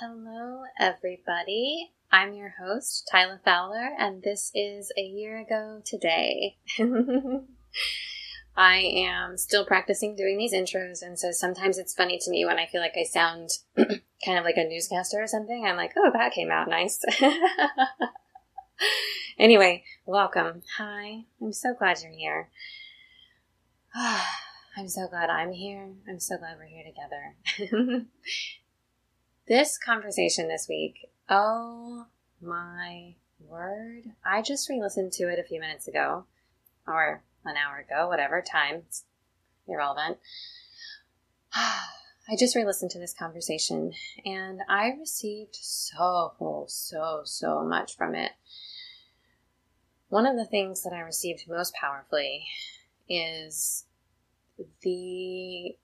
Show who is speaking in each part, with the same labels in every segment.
Speaker 1: Hello, everybody. I'm your host, Tyla Fowler, and this is a year ago today. I am still practicing doing these intros, and so sometimes it's funny to me when I feel like I sound kind of like a newscaster or something. I'm like, oh, that came out nice. anyway, welcome. Hi. I'm so glad you're here. I'm so glad I'm here. I'm so glad we're here together. This conversation this week, oh my word. I just re listened to it a few minutes ago, or an hour ago, whatever, time. It's irrelevant. I just re listened to this conversation and I received so, so, so much from it. One of the things that I received most powerfully is the.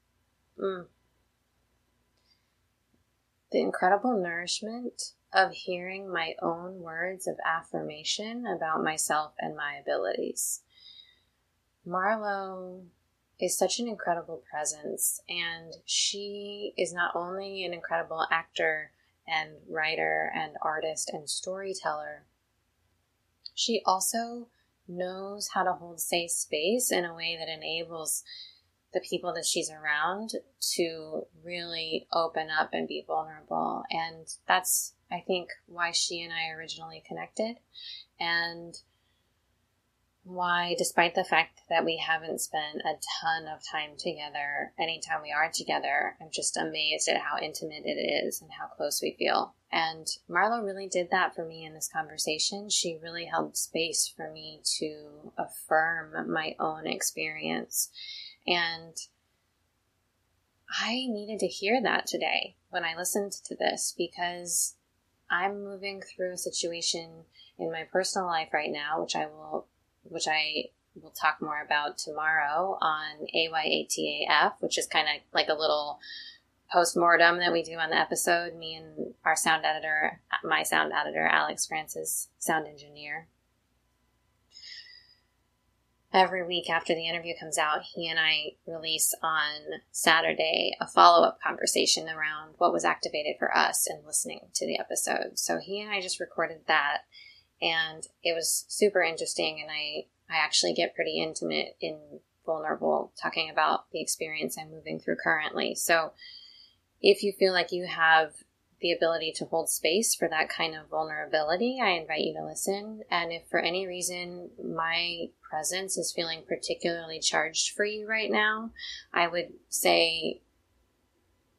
Speaker 1: Mm, the incredible nourishment of hearing my own words of affirmation about myself and my abilities. Marlowe is such an incredible presence, and she is not only an incredible actor and writer and artist and storyteller, she also knows how to hold safe space in a way that enables the people that she's around to really open up and be vulnerable. And that's, I think, why she and I originally connected. And why, despite the fact that we haven't spent a ton of time together, anytime we are together, I'm just amazed at how intimate it is and how close we feel. And Marlowe really did that for me in this conversation. She really held space for me to affirm my own experience and I needed to hear that today when I listened to this because I'm moving through a situation in my personal life right now, which I will, which I will talk more about tomorrow on AYATAF, which is kind of like a little post mortem that we do on the episode. Me and our sound editor, my sound editor, Alex Francis, sound engineer, every week after the interview comes out, he and I release on Saturday a follow up conversation around what was activated for us in listening to the episode. So he and I just recorded that, and it was super interesting. And I, I actually get pretty intimate in vulnerable talking about the experience I'm moving through currently. So if you feel like you have the ability to hold space for that kind of vulnerability, I invite you to listen. And if for any reason my presence is feeling particularly charged for you right now, I would say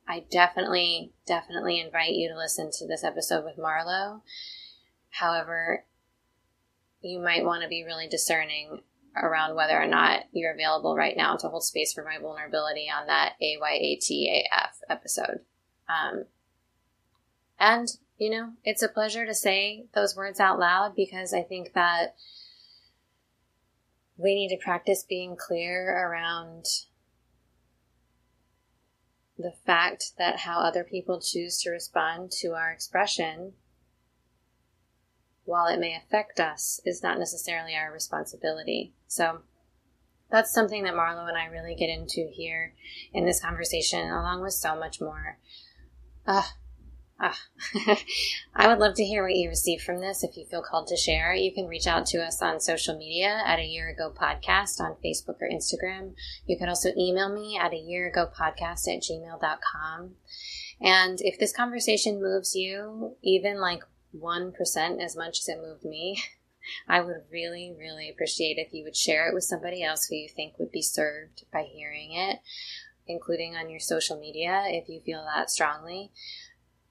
Speaker 1: I definitely, definitely invite you to listen to this episode with Marlowe. However, you might want to be really discerning around whether or not you're available right now to hold space for my vulnerability on that AYATAF episode. Um, and, you know, it's a pleasure to say those words out loud because I think that we need to practice being clear around the fact that how other people choose to respond to our expression, while it may affect us, is not necessarily our responsibility. So, that's something that Marlowe and I really get into here in this conversation, along with so much more. Uh, Ah, I would love to hear what you received from this. If you feel called to share, you can reach out to us on social media at a year ago podcast on Facebook or Instagram. You can also email me at a year ago podcast at gmail.com. And if this conversation moves you, even like 1% as much as it moved me, I would really, really appreciate if you would share it with somebody else who you think would be served by hearing it, including on your social media if you feel that strongly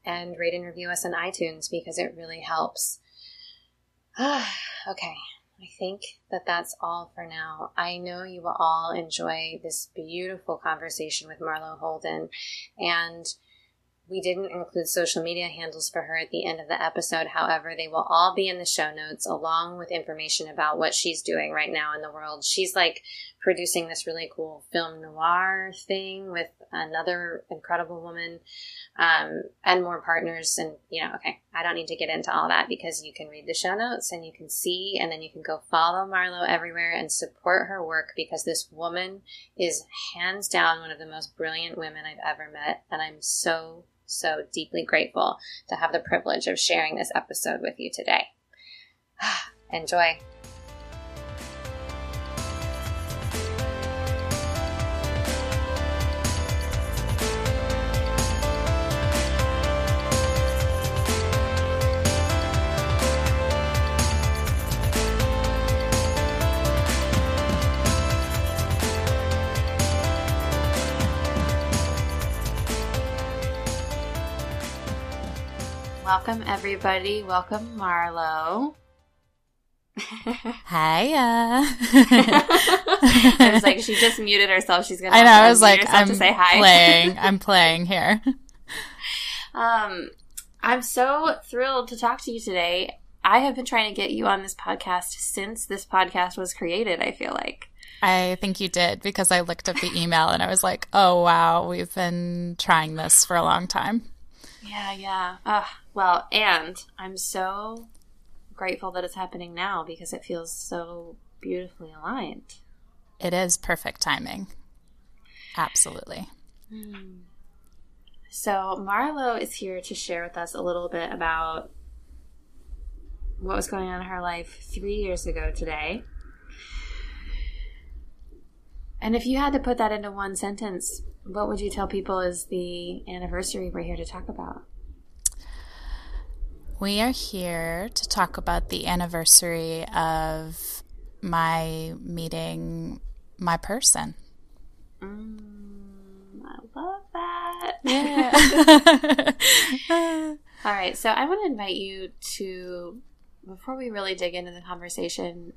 Speaker 1: and rate and review us on iTunes because it really helps. okay, I think that that's all for now. I know you will all enjoy this beautiful conversation with Marlowe Holden, and we didn't include social media handles for her at the end of the episode. However, they will all be in the show notes along with information about what she's doing right now in the world. She's like producing this really cool film noir thing with another incredible woman um, and more partners. And, you know, okay, I don't need to get into all that because you can read the show notes and you can see, and then you can go follow Marlowe everywhere and support her work because this woman is hands down one of the most brilliant women I've ever met. And I'm so so deeply grateful to have the privilege of sharing this episode with you today. Enjoy. Welcome, everybody. Welcome, Marlowe.
Speaker 2: Hiya.
Speaker 1: I was like, she just muted herself. She's gonna.
Speaker 2: I know. I was like, I'm
Speaker 1: to say hi.
Speaker 2: playing. I'm playing here.
Speaker 1: Um, I'm so thrilled to talk to you today. I have been trying to get you on this podcast since this podcast was created. I feel like.
Speaker 2: I think you did because I looked up the email and I was like, oh wow, we've been trying this for a long time.
Speaker 1: Yeah, yeah. Uh, well, and I'm so grateful that it's happening now because it feels so beautifully aligned.
Speaker 2: It is perfect timing. Absolutely.
Speaker 1: Hmm. So, Marlowe is here to share with us a little bit about what was going on in her life three years ago today. And if you had to put that into one sentence, what would you tell people is the anniversary we're here to talk about?
Speaker 2: We are here to talk about the anniversary of my meeting my person.
Speaker 1: Mm, I love that.
Speaker 2: Yeah.
Speaker 1: All right, so I want to invite you to, before we really dig into the conversation,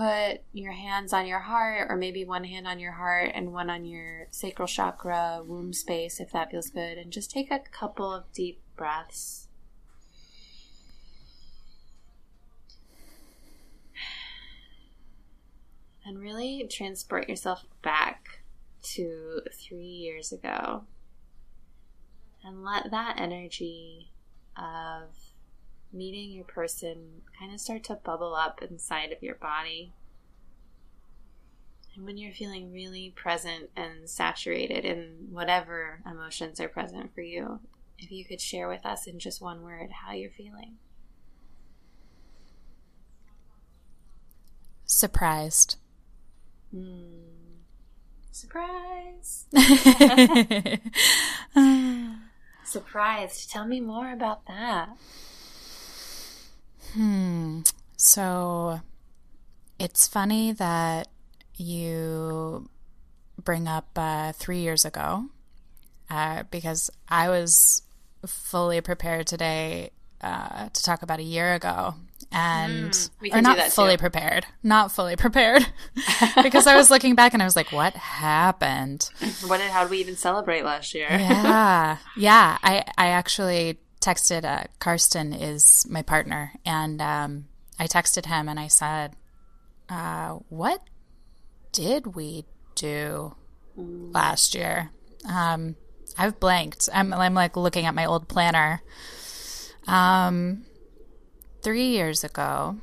Speaker 1: put your hands on your heart, or maybe one hand on your heart and one on your sacral chakra, womb space, if that feels good, and just take a couple of deep breaths. And really transport yourself back to three years ago. And let that energy of meeting your person kind of start to bubble up inside of your body. And when you're feeling really present and saturated in whatever emotions are present for you, if you could share with us in just one word how you're feeling.
Speaker 2: Surprised.
Speaker 1: Mm. Surprise! Surprised. Tell me more about that.
Speaker 2: Hmm. So it's funny that you bring up uh, three years ago uh, because I was fully prepared today uh, to talk about a year ago and
Speaker 1: Mm, we
Speaker 2: or not fully
Speaker 1: too.
Speaker 2: prepared not fully prepared because i was looking back and i was like what happened
Speaker 1: What did, how did we even celebrate last year?
Speaker 2: yeah yeah i i actually texted uh, karsten is my partner. And um, i texted him and i said uh, what did we do last year? Um, i've blanked. I'm, I'm like looking at my old planner. Um, three years ago.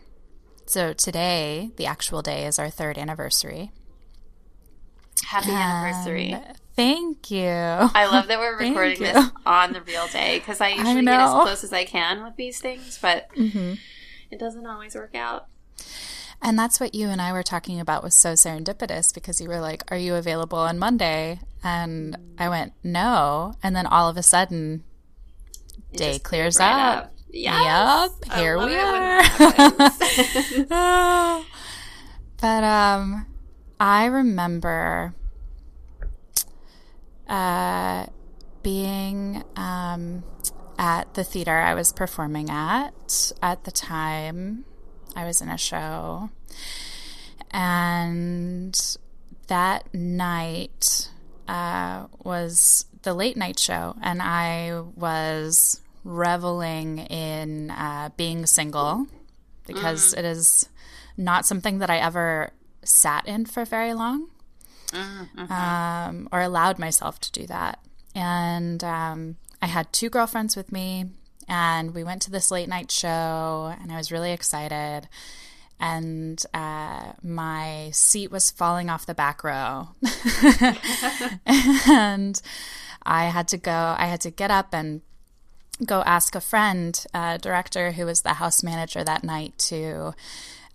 Speaker 2: So today the actual day is our third anniversary.
Speaker 1: Happy anniversary.
Speaker 2: And thank you
Speaker 1: I love that we're recording this on the real day because I usually get as close as I can with these things, but
Speaker 2: Mhm.
Speaker 1: it doesn't always work out.
Speaker 2: And that's what you and I were talking about was so serendipitous because you were like, Are you available on Monday? And I went, No. And then all of a sudden,
Speaker 1: It
Speaker 2: day clears
Speaker 1: right
Speaker 2: up.
Speaker 1: Yes.
Speaker 2: Yep,
Speaker 1: I
Speaker 2: here we are. but um, I remember uh, being um, at the theater I was performing at at the time. I was in a show, and that night uh, was the late night show, and I was reveling in uh, being single because it is not something that I ever sat in for very long um, or allowed myself to do that. And um, I had two girlfriends with me, and we went to this late night show, and I was really excited. And uh, my seat was falling off the back row. and I had to go, I had to get up and go ask a friend, a director who was the house manager that night, to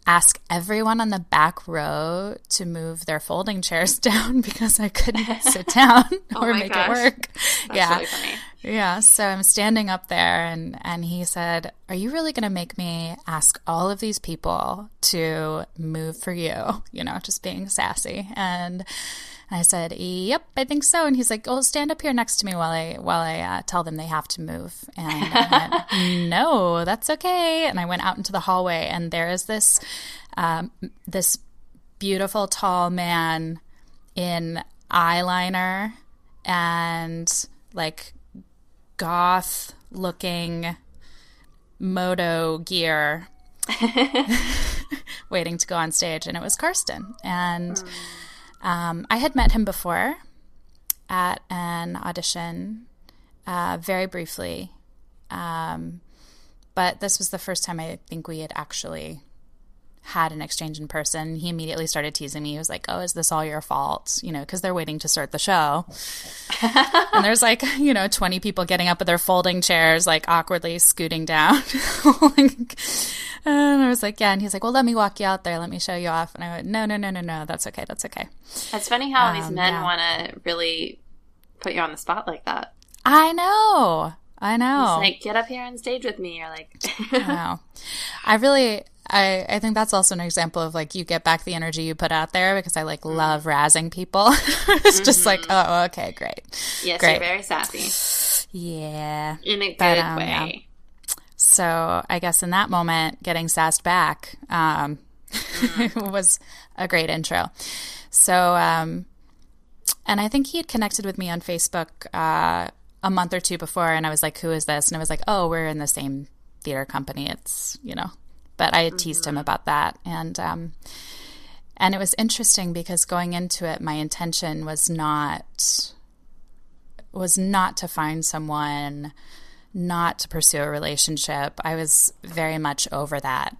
Speaker 2: ask everyone on the back row to move their folding chairs down because I couldn't sit down
Speaker 1: Oh
Speaker 2: or make
Speaker 1: gosh.
Speaker 2: it work.
Speaker 1: That's
Speaker 2: yeah.
Speaker 1: really funny.
Speaker 2: Yeah, so I'm standing up there and and he said, "Are you really going to make me ask all of these people to move for you?" You know, just being sassy. And I said, "Yep, I think so." And he's like, "Oh, stand up here next to me while I while I uh, tell them they have to move." And I went, "No, that's okay." And I went out into the hallway and there is this um, this beautiful tall man in eyeliner and like goth looking moto gear waiting to go on stage and it was karsten and um, i had met him before at an audition uh, very briefly. Um, but this was the first time i think we had actually had an exchange in person. He immediately started teasing me. He was like, "Oh, is this all your fault?" You know, because they're waiting to start the show, and there's like you know twenty people getting up with their folding chairs, like awkwardly scooting down. And I was like, "Yeah," and he's like, "Well, let me walk you out there. Let me show you off." And I went, "No, no, no, no, no. That's okay. That's okay."
Speaker 1: It's funny how these
Speaker 2: Um,
Speaker 1: men
Speaker 2: yeah.
Speaker 1: want to really put you on the spot like that.
Speaker 2: I know. I know.
Speaker 1: It's like, get up here on stage with me. You're like,
Speaker 2: I know. I really, I, I think that's also an example of like you get back the energy you put out there because I like love razzing people. it's just like, oh, okay, great.
Speaker 1: yes,
Speaker 2: Great.
Speaker 1: you're very sassy
Speaker 2: Yeah.
Speaker 1: in a good
Speaker 2: But, um,
Speaker 1: way.
Speaker 2: yeah. So I guess in that moment, getting sassed back um, was a great intro. So, um, and I think he had connected with me on Facebook uh, a month or two before, and I was like, "Who is this?" And I was like, "Oh, we're in the same theater company. It's you know." But I had teased him about that, and um, and it was interesting because going into it, my intention was not was not to find someone not to pursue a relationship. I was very much over that,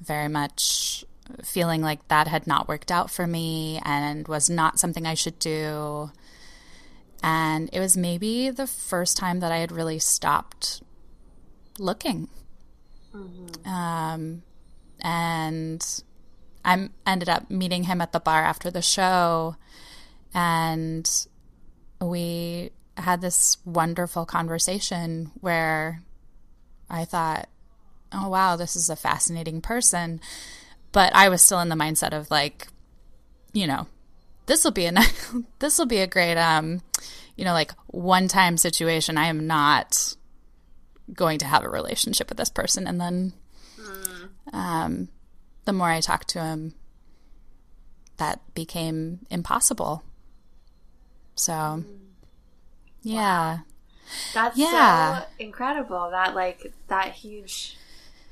Speaker 2: very much feeling like that had not worked out for me and was not something I should do. And it was maybe the first time that I had really stopped looking. Um, and I ended up meeting him at the bar after the show, and we had this wonderful conversation where I thought, oh, wow, this is a fascinating person. But I was still in the mindset of like, you know, this will be a this will be a great um, you know, like one time situation. I am not going to have a relationship with this person, and then um, the more I talked to him, that became impossible. So, yeah.
Speaker 1: That's
Speaker 2: Yeah.
Speaker 1: so incredible. That like that huge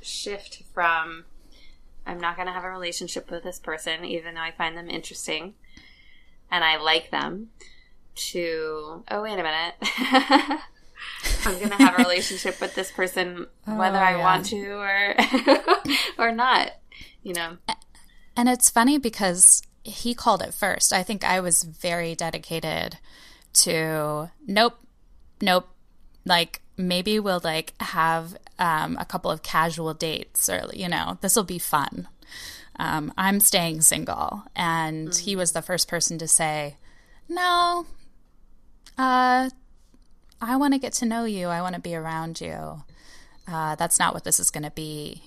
Speaker 1: shift from I'm not going to have a relationship with this person even though I find them interesting and I like them to oh wait a minute. I'm going to have a relationship with this person whether
Speaker 2: Oh,
Speaker 1: I
Speaker 2: yeah.
Speaker 1: want to or or not, you know.
Speaker 2: And it's funny because he called it first. I think I was very dedicated to nope, nope. Like maybe we'll like have um, a couple of casual dates or you know this will be fun. Um, I'm staying single, and he was the first person to say, "No, uh, I want to get to know you. I want to be around you. Uh, that's not what this is going to be."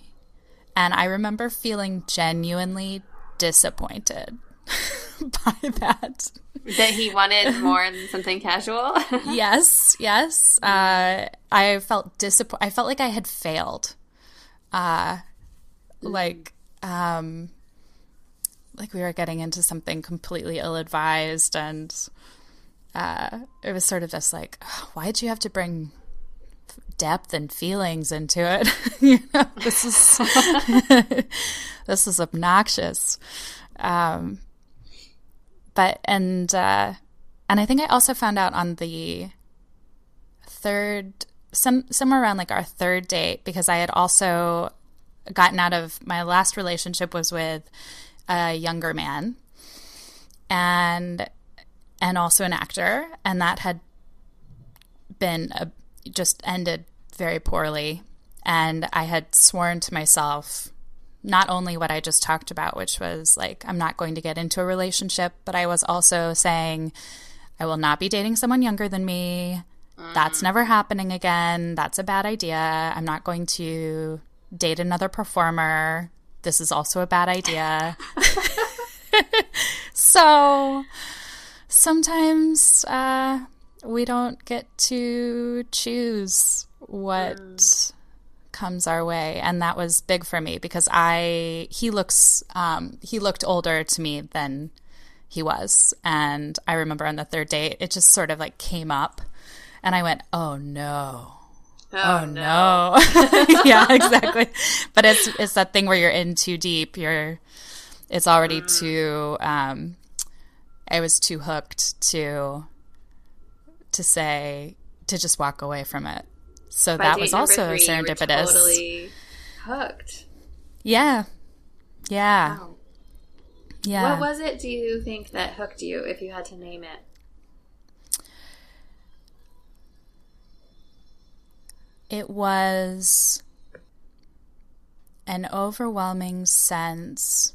Speaker 2: And I remember feeling genuinely disappointed by that.
Speaker 1: That he wanted more than something casual.
Speaker 2: Yes, yes. Uh, I felt disappointed. I felt like I had failed. Uh, like, um, like we were getting into something completely ill-advised, and uh, it was sort of just like, why'd you have to bring depth and feelings into it? you know, this is this is obnoxious. Um, but and uh, and I think I also found out on the third some somewhere around like our third date because I had also gotten out of my last relationship was with a younger man and and also an actor and that had been a, just ended very poorly. And I had sworn to myself not only what I just talked about, which was like, I'm not going to get into a relationship, but I was also saying, I will not be dating someone younger than me. That's mm. never happening again. That's a bad idea. I'm not going to date another performer. This is also a bad idea. so sometimes uh, we don't get to choose what mm. comes our way, and that was big for me because I he looks um, he looked older to me than he was, and I remember on the third date it just sort of like came up, and I went, "Oh no." Oh, oh no. no. yeah, exactly. But it's it's that thing where you're in too deep. You're it's already mm. too um I was too hooked to to say to just walk away from it. So By that was also three, serendipitous.
Speaker 1: totally hooked.
Speaker 2: Yeah. Yeah. Wow.
Speaker 1: Yeah. What was it do you think that hooked you if you had to name it?
Speaker 2: It was an overwhelming sense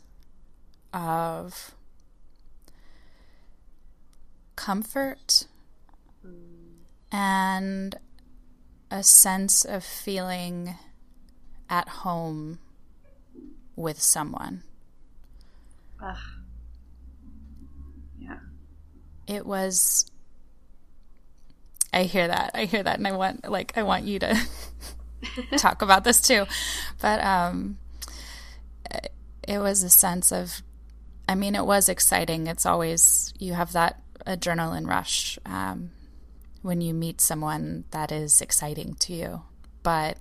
Speaker 2: of comfort and a sense of feeling at home with someone. Ugh.
Speaker 1: Yeah.
Speaker 2: It was I hear that. I hear that and I want like I want you to talk about this too. But um it was a sense of I mean it was exciting. It's always you have that adrenaline rush um, when you meet someone that is exciting to you. But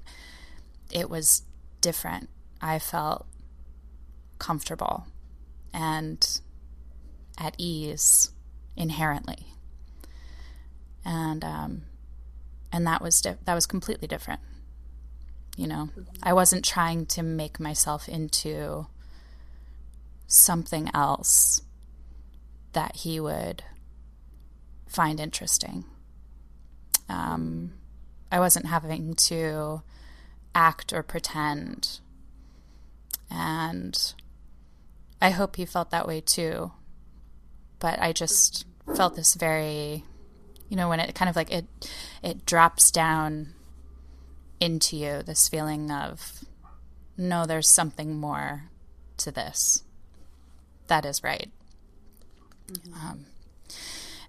Speaker 2: it was different. I felt comfortable and at ease inherently, and um, and that was di- that was completely different. You know. I wasn't trying to make myself into something else that he would find interesting. Um, I wasn't having to act or pretend. And I hope he felt that way too. But I just felt this very, you know, when it kind of like it it drops down into you, this feeling of no, there's something more to this. That is right. Mm-hmm. Um,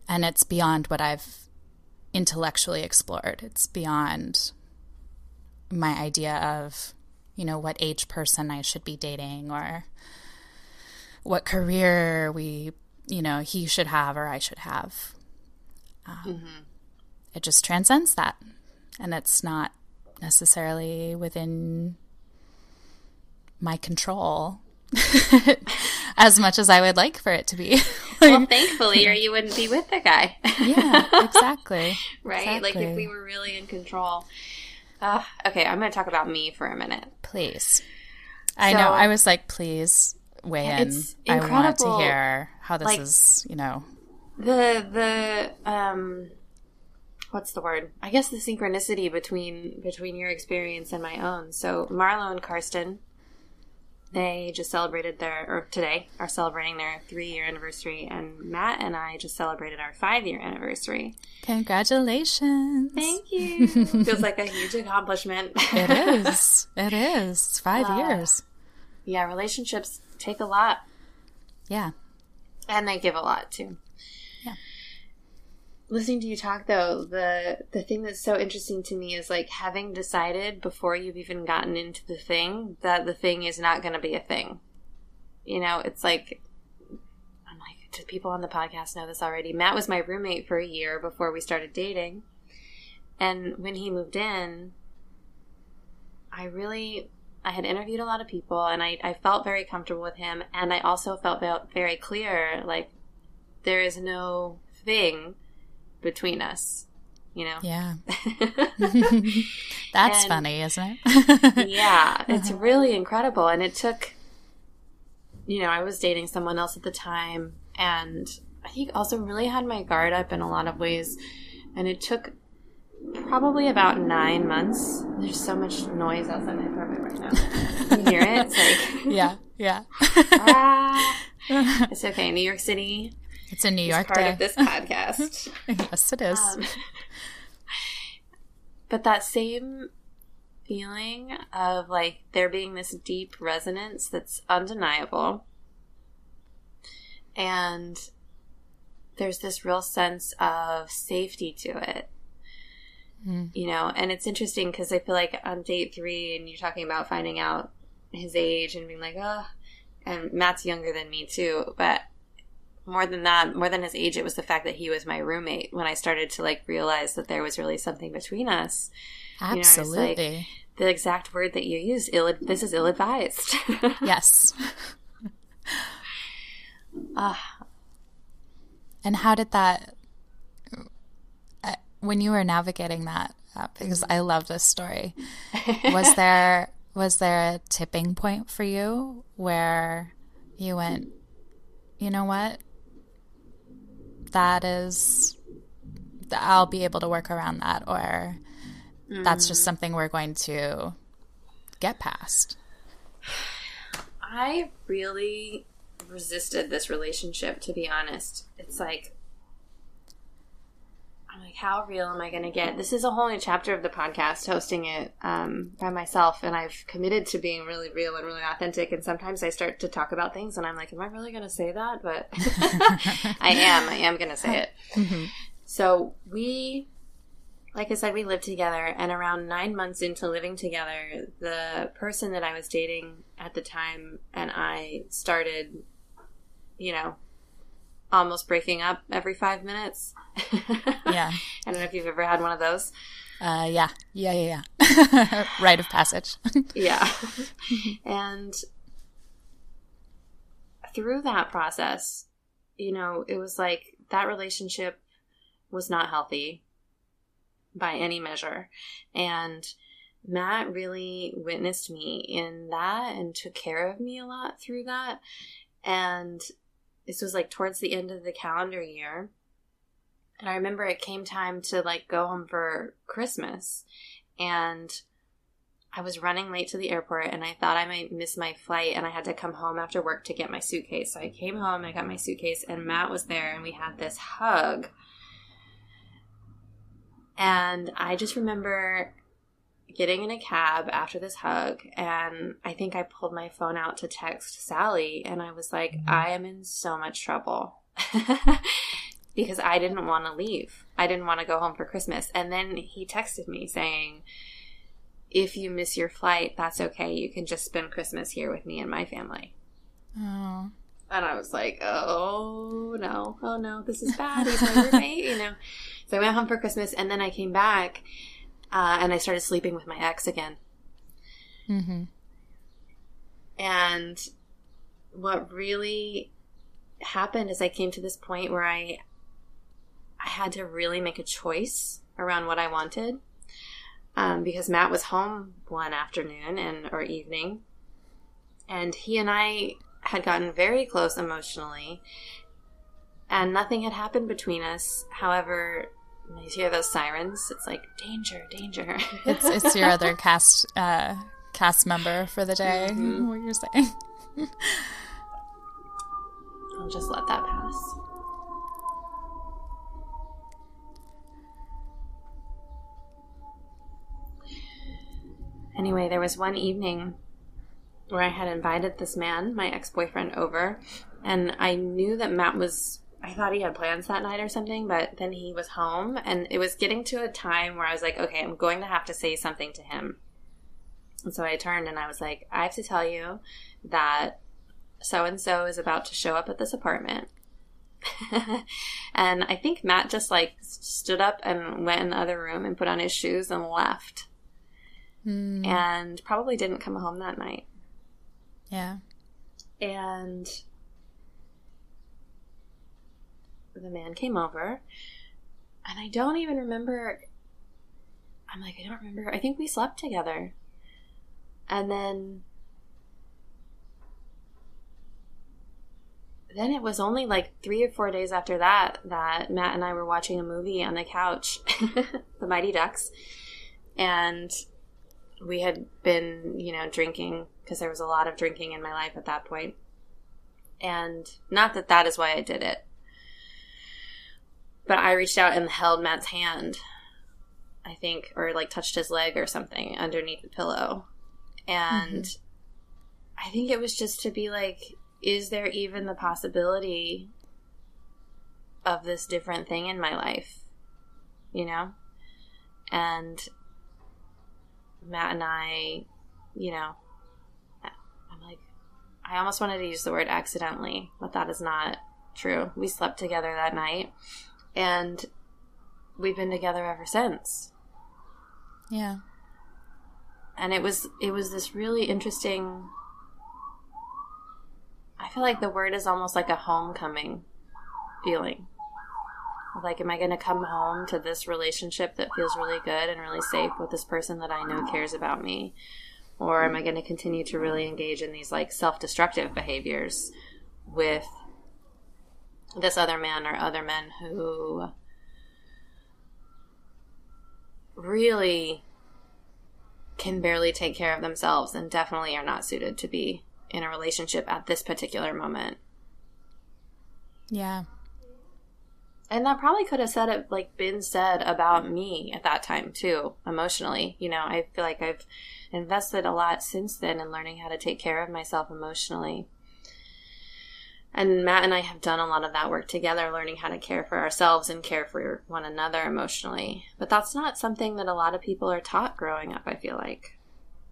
Speaker 2: and it's beyond what I've intellectually explored. It's beyond my idea of, you know, what age person I should be dating or what career we, you know, he should have or I should have. Um, mm-hmm. It just transcends that. And it's not necessarily within my control as much as I would like for it to be.
Speaker 1: well, thankfully, or you wouldn't be with the guy.
Speaker 2: yeah, exactly.
Speaker 1: right? Exactly. Like if we were really in control. Uh, okay, I'm going to talk about me for a minute.
Speaker 2: Please. I know. I was like, please weigh in. I want to hear how this like, is, you know.
Speaker 1: The, the, um, what's the word? I guess the synchronicity between between your experience and my own. So Marlowe and Karsten they just celebrated their, or today are celebrating their three year anniversary, and Matt and I just celebrated our five year anniversary.
Speaker 2: Congratulations!
Speaker 1: Thank you. Feels like a huge accomplishment.
Speaker 2: it is. It is. It's five uh, years.
Speaker 1: Yeah, relationships take a lot.
Speaker 2: Yeah.
Speaker 1: And they give a lot too listening to you talk though the the thing that's so interesting to me is like having decided before you've even gotten into the thing that the thing is not going to be a thing. You know it's like i'm like do people on the podcast know this already? Matt was my roommate for a year before we started dating. And when he moved in i really i had interviewed a lot of people and i, I felt very comfortable with him. And i also felt very clear like there is no thing between us you know
Speaker 2: yeah that's and, funny isn't it
Speaker 1: yeah it's uh-huh. really incredible and it took you know i was dating someone else at the time and i think also really had my guard up in a lot of ways and it took probably about nine months. There's so much noise outside my apartment right now. you hear it? It's like
Speaker 2: yeah, yeah.
Speaker 1: ah. It's okay. New York City.
Speaker 2: It's a New York
Speaker 1: part
Speaker 2: day.
Speaker 1: of this podcast.
Speaker 2: yes, it is.
Speaker 1: Um, but that same feeling of like there being this deep resonance that's undeniable. And there's this real sense of safety to it.
Speaker 2: Mm.
Speaker 1: You know, and it's interesting because I feel like on date three, and you're talking about finding out his age and being like, oh, and Matt's younger than me too, but more than that, more than his age, it was the fact that he was my roommate when I started to like realize that there was really something between us.
Speaker 2: Absolutely.
Speaker 1: You know, like, the exact word that you used, ill this is ill advised.
Speaker 2: yes.
Speaker 1: uh,
Speaker 2: and how did that uh, when you were navigating that uh, because I love this story. was there was there a tipping point for you where you went, you know what? That is I'll be able to work around that or that's just mm. something we're going to get past.
Speaker 1: I really resisted this relationship, to be honest. It's like, like, how real am I going to get? This is a whole new chapter of the podcast, hosting it um, by myself, and I've committed to being really real and really authentic. And sometimes I start to talk about things, and I'm like, am I really going to say that? But I am. I am going to say it.
Speaker 2: Mm-hmm.
Speaker 1: So we like I said, we lived together, and around nine months into living together, the person that I was dating at the time and I started, you know, almost breaking up every five minutes.
Speaker 2: Yeah.
Speaker 1: I don't know if you've ever had one of those.
Speaker 2: Uh, yeah. Yeah, yeah, yeah. Rite of passage.
Speaker 1: Yeah. and through that process, you know, it was like that relationship was not healthy by any measure. And Matt really witnessed me in that and took care of me a lot through that. And this was like towards the end of the calendar year. And I remember it came time to like go home for Christmas. And I was running late to the airport and I thought I might miss my flight and I had to come home after work to get my suitcase. So I came home I got my suitcase and Matt was there and we had this hug and I just remember getting in a cab after this hug, and I think I pulled my phone out to text Sally, and I was like, mm-hmm. I am in so much trouble. because I didn't want to leave. I didn't want to go home for Christmas. And then he texted me saying, if you miss your flight, that's okay. You can just spend Christmas here with me and my family.
Speaker 2: Oh.
Speaker 1: And I was like, oh no, oh no, this is bad. He's my roommate, you know. So I went home for Christmas, and then I came back, uh, and I started sleeping with my ex again.
Speaker 2: Mm-hmm.
Speaker 1: And what really happened is I came to this point where I I had to really make a choice around what I wanted. Um, because Matt was home one afternoon and or evening, and he and I had gotten very close emotionally, and nothing had happened between us. However, when you hear those sirens, it's like danger, danger.
Speaker 2: It's it's your other cast uh, cast member for the day.
Speaker 1: Mhm.
Speaker 2: What you're saying?
Speaker 1: I'll just let that pass. Anyway, there was one evening where I had invited this man, my ex boyfriend, over, and I knew that Matt was. I thought he had plans that night or something, but then he was home, and it was getting to a time where I was like, okay, I'm going to have to say something to him. And so I turned and I was like, I have to tell you that so and so is about to show up at this apartment. and I think Matt just like stood up and went in the other room and put on his shoes and left.
Speaker 2: Mm,
Speaker 1: And probably didn't come home that night.
Speaker 2: yeah.
Speaker 1: And the man came over, and I don't even remember. I'm like, I don't remember. I think we slept together. And then then it was only like three or four days after that that Matt and I were watching a movie on the couch, The Mighty Ducks, and we had been, you know, drinking because there was a lot of drinking in my life at that point. And not that that is why I did it, but I reached out and held Matt's hand, I think, or like touched his leg or something underneath the pillow. And mm-hmm. I think it was just to be like, is there even the possibility of this different thing in my life? You know? And Matt and I, you know, I'm like, I almost wanted to use the word accidentally, but that is not true. We slept together that night and we've been together ever since.
Speaker 2: Yeah.
Speaker 1: And it was it was this really interesting I feel like the word is almost like a homecoming feeling. Like, am I going to come home to this relationship that feels really good and really safe with this person that I know cares about me? Or am I going to continue to really engage in these like self destructive behaviors with this other man or other men who really can barely take care of themselves and definitely are not suited to be in a relationship at this particular moment.
Speaker 2: Yeah.
Speaker 1: And that probably could have said it like been said about me at that time too, emotionally. You know, I feel like I've invested a lot since then in learning how to take care of myself emotionally. And Matt and I have done a lot of that work together, learning how to care for ourselves and care for one another emotionally. But that's not something that a lot of people are taught growing up, I feel like.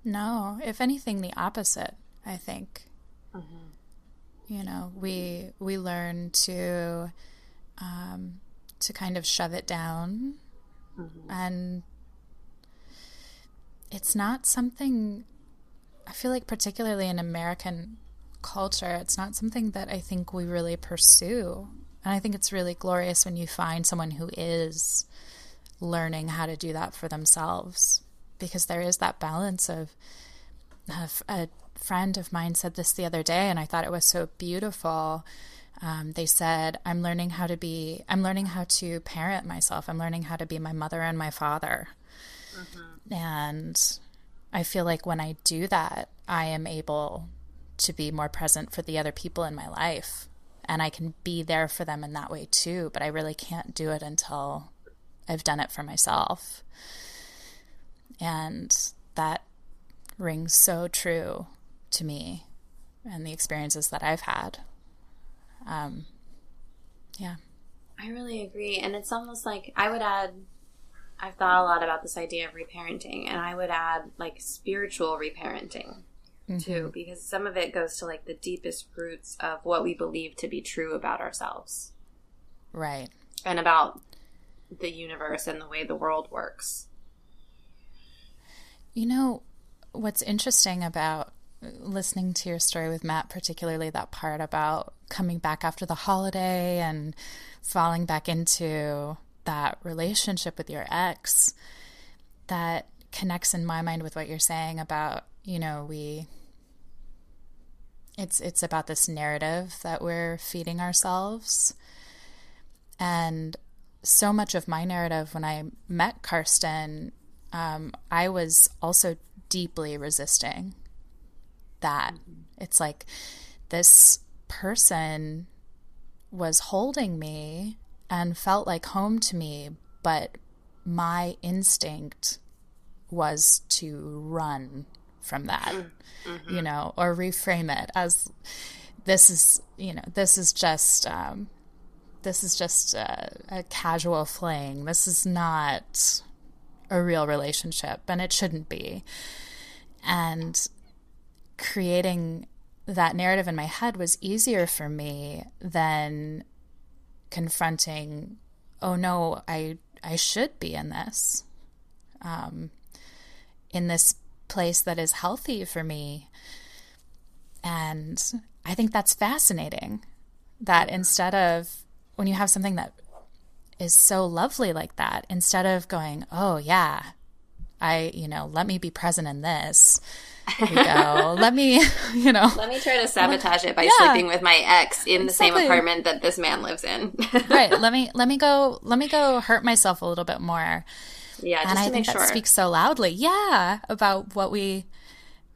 Speaker 2: No, if anything, the opposite. I think. Mm-hmm. You know, we we learn to um, to kind of shove it down, mm-hmm. and it's not something. I feel like, particularly in American culture, it's not something that I think we really pursue. And I think it's really glorious when you find someone who is learning how to do that for themselves because there is that balance of, a friend of mine said this the other day, and I thought it was so beautiful. Um, they said, I'm learning how to be, I'm learning how to parent myself. I'm learning how to be my mother and my father. Mm-hmm. And I feel like when I do that, I am able to be more present for the other people in my life. And I can be there for them in that way too. But I really can't do it until I've done it for myself. And that rings so true to me and the experiences that I've had. Um, yeah.
Speaker 1: I really agree. And it's almost like I would add, I've thought a lot about this idea of reparenting, and I would add like spiritual reparenting mm-hmm. too, because some of it goes to like the deepest roots of what we believe to be true about ourselves.
Speaker 2: Right.
Speaker 1: And about the universe and the way the world works.
Speaker 2: You know, what's interesting about listening to your story with Matt, particularly that part about coming back after the holiday and falling back into that relationship with your ex, that connects in my mind with what you're saying about, you know, we it's it's about this narrative that we're feeding ourselves. And so much of my narrative when I met Karsten, um, I was also deeply resisting that. It's like this person was holding me and felt like home to me, but my instinct was to run from that, mm-hmm. you know, or reframe it as this is, you know, this is just, um, this is just a, a casual fling. This is not a real relationship, and it shouldn't be. And creating that narrative in my head was easier for me than confronting, oh no, I I should be in this, um, in this place that is healthy for me. And I think that's fascinating. That instead of when you have something that is so lovely like that, instead of going, oh yeah, I, you know, let me be present in this. Here we go. let me, you know.
Speaker 1: Let me try to sabotage it by yeah, sleeping with my ex in exactly. the same apartment that this man lives in.
Speaker 2: right. Let me let me go let me go hurt myself a little bit more.
Speaker 1: Yeah,
Speaker 2: and I
Speaker 1: think
Speaker 2: sure. that speaks so loudly. Yeah, about what we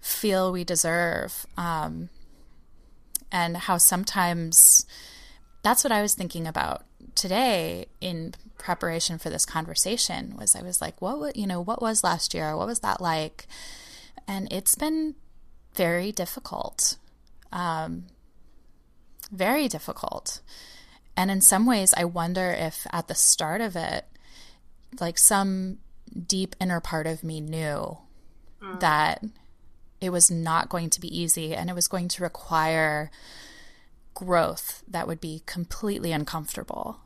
Speaker 2: feel we deserve, um, and how sometimes that's what I was thinking about today in preparation for this conversation was I was like, what you know, what was last year? What was that like? And it's been very difficult. Um, very difficult. And in some ways, I wonder if at the start of it, like some deep inner part of me knew mm. that it was not going to be easy and it was going to require growth that would be completely uncomfortable.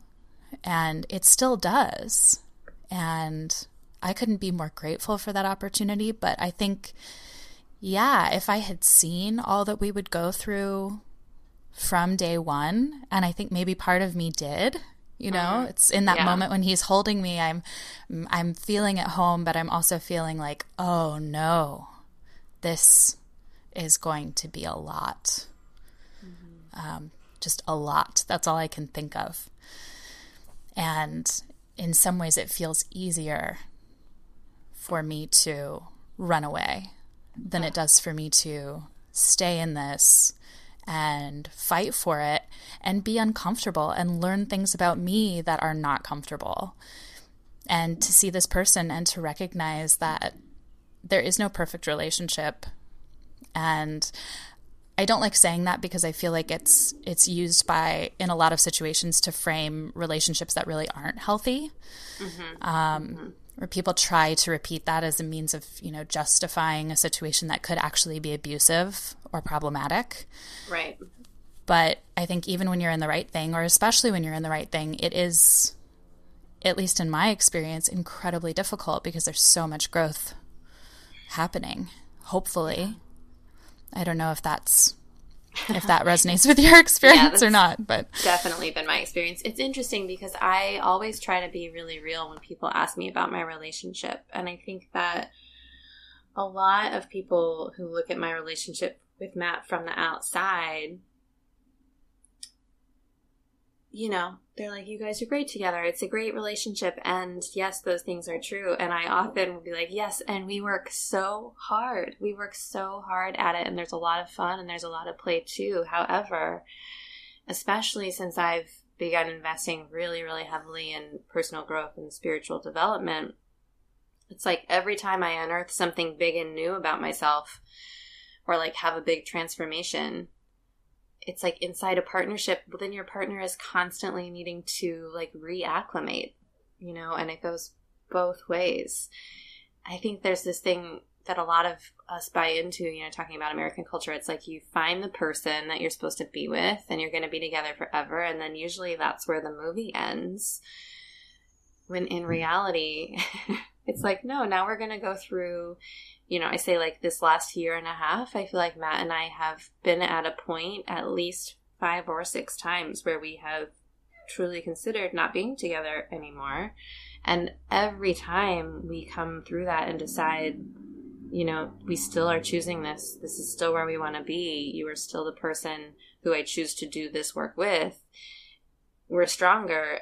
Speaker 2: And it still does. And I couldn't be more grateful for that opportunity. But I think, yeah, if I had seen all that we would go through from day one, and I think maybe part of me did, you know mm-hmm. it's in that yeah. moment when he's holding me i'm i'm feeling at home but i'm also feeling like oh no this is going to be a lot mm-hmm. um, just a lot that's all i can think of and in some ways, it feels easier for me to run away than it does for me to stay in this and fight for it and be uncomfortable and learn things about me that are not comfortable. And to see this person and to recognize that there is no perfect relationship. And I don't like saying that because I feel like it's it's used by in a lot of situations to frame relationships that really aren't healthy, mm-hmm. Um, mm-hmm. where people try to repeat that as a means of you know justifying a situation that could actually be abusive or problematic.
Speaker 1: Right.
Speaker 2: But I think even when you're in the right thing, or especially when you're in the right thing, it is, at least in my experience, incredibly difficult because there's so much growth happening. Hopefully. I don't know if that's if that resonates with your experience yeah, or not, but
Speaker 1: definitely been my experience. It's interesting because I always try to be really real when people ask me about my relationship, and I think that a lot of people who look at my relationship with Matt from the outside you know, they're like, you guys are great together. It's a great relationship. And yes, those things are true. And I often will be like, yes, and we work so hard. We work so hard at it. And there's a lot of fun and there's a lot of play too. However, especially since I've begun investing really, really heavily in personal growth and spiritual development, it's like every time I unearth something big and new about myself or like have a big transformation, it's like inside a partnership, but then your partner is constantly needing to like reacclimate, you know, and it goes both ways. I think there's this thing that a lot of us buy into, you know, talking about American culture. It's like you find the person that you're supposed to be with and you're going to be together forever. And then usually that's where the movie ends. When in reality, it's like, no, now we're going to go through you know, I say like this last year and a half, I feel like Matt and I have been at a point at least five or six times where we have truly considered not being together anymore. And every time we come through that and decide, you know, we still are choosing this, this is still where we want to be, you are still the person who I choose to do this work with, we're stronger.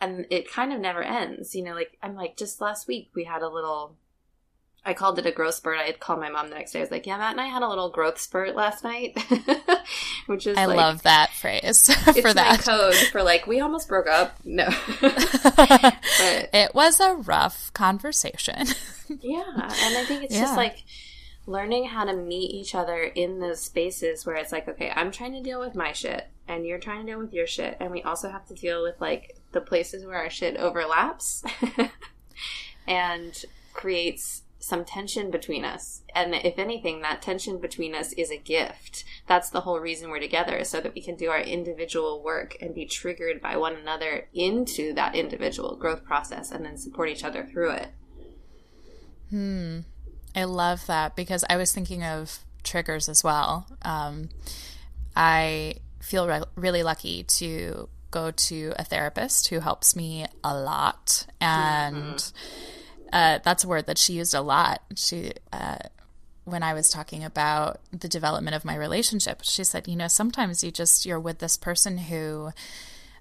Speaker 1: And it kind of never ends. You know, like, I'm like, just last week we had a little I called it a growth spurt. I had called my mom the next day. I was like, "Yeah, Matt and I had a little growth spurt last night," which is
Speaker 2: I
Speaker 1: like,
Speaker 2: love that phrase for that
Speaker 1: code for like we almost broke up. No, but
Speaker 2: it was a rough conversation.
Speaker 1: yeah, and I think it's yeah. just like learning how to meet each other in those spaces where it's like, okay, I'm trying to deal with my shit, and you're trying to deal with your shit, and we also have to deal with like the places where our shit overlaps, and creates some tension between us. And if anything, that tension between us is a gift. That's the whole reason we're together, so that we can do our individual work and be triggered by one another into that individual growth process and then support each other through it.
Speaker 2: Hmm. I love that because I was thinking of triggers as well. Um, I feel re- really lucky to go to a therapist who helps me a lot. And. Mm-hmm uh, that's a word that she used a lot. She, uh, when I was talking about the development of my relationship, she said, you know, sometimes you just, you're with this person who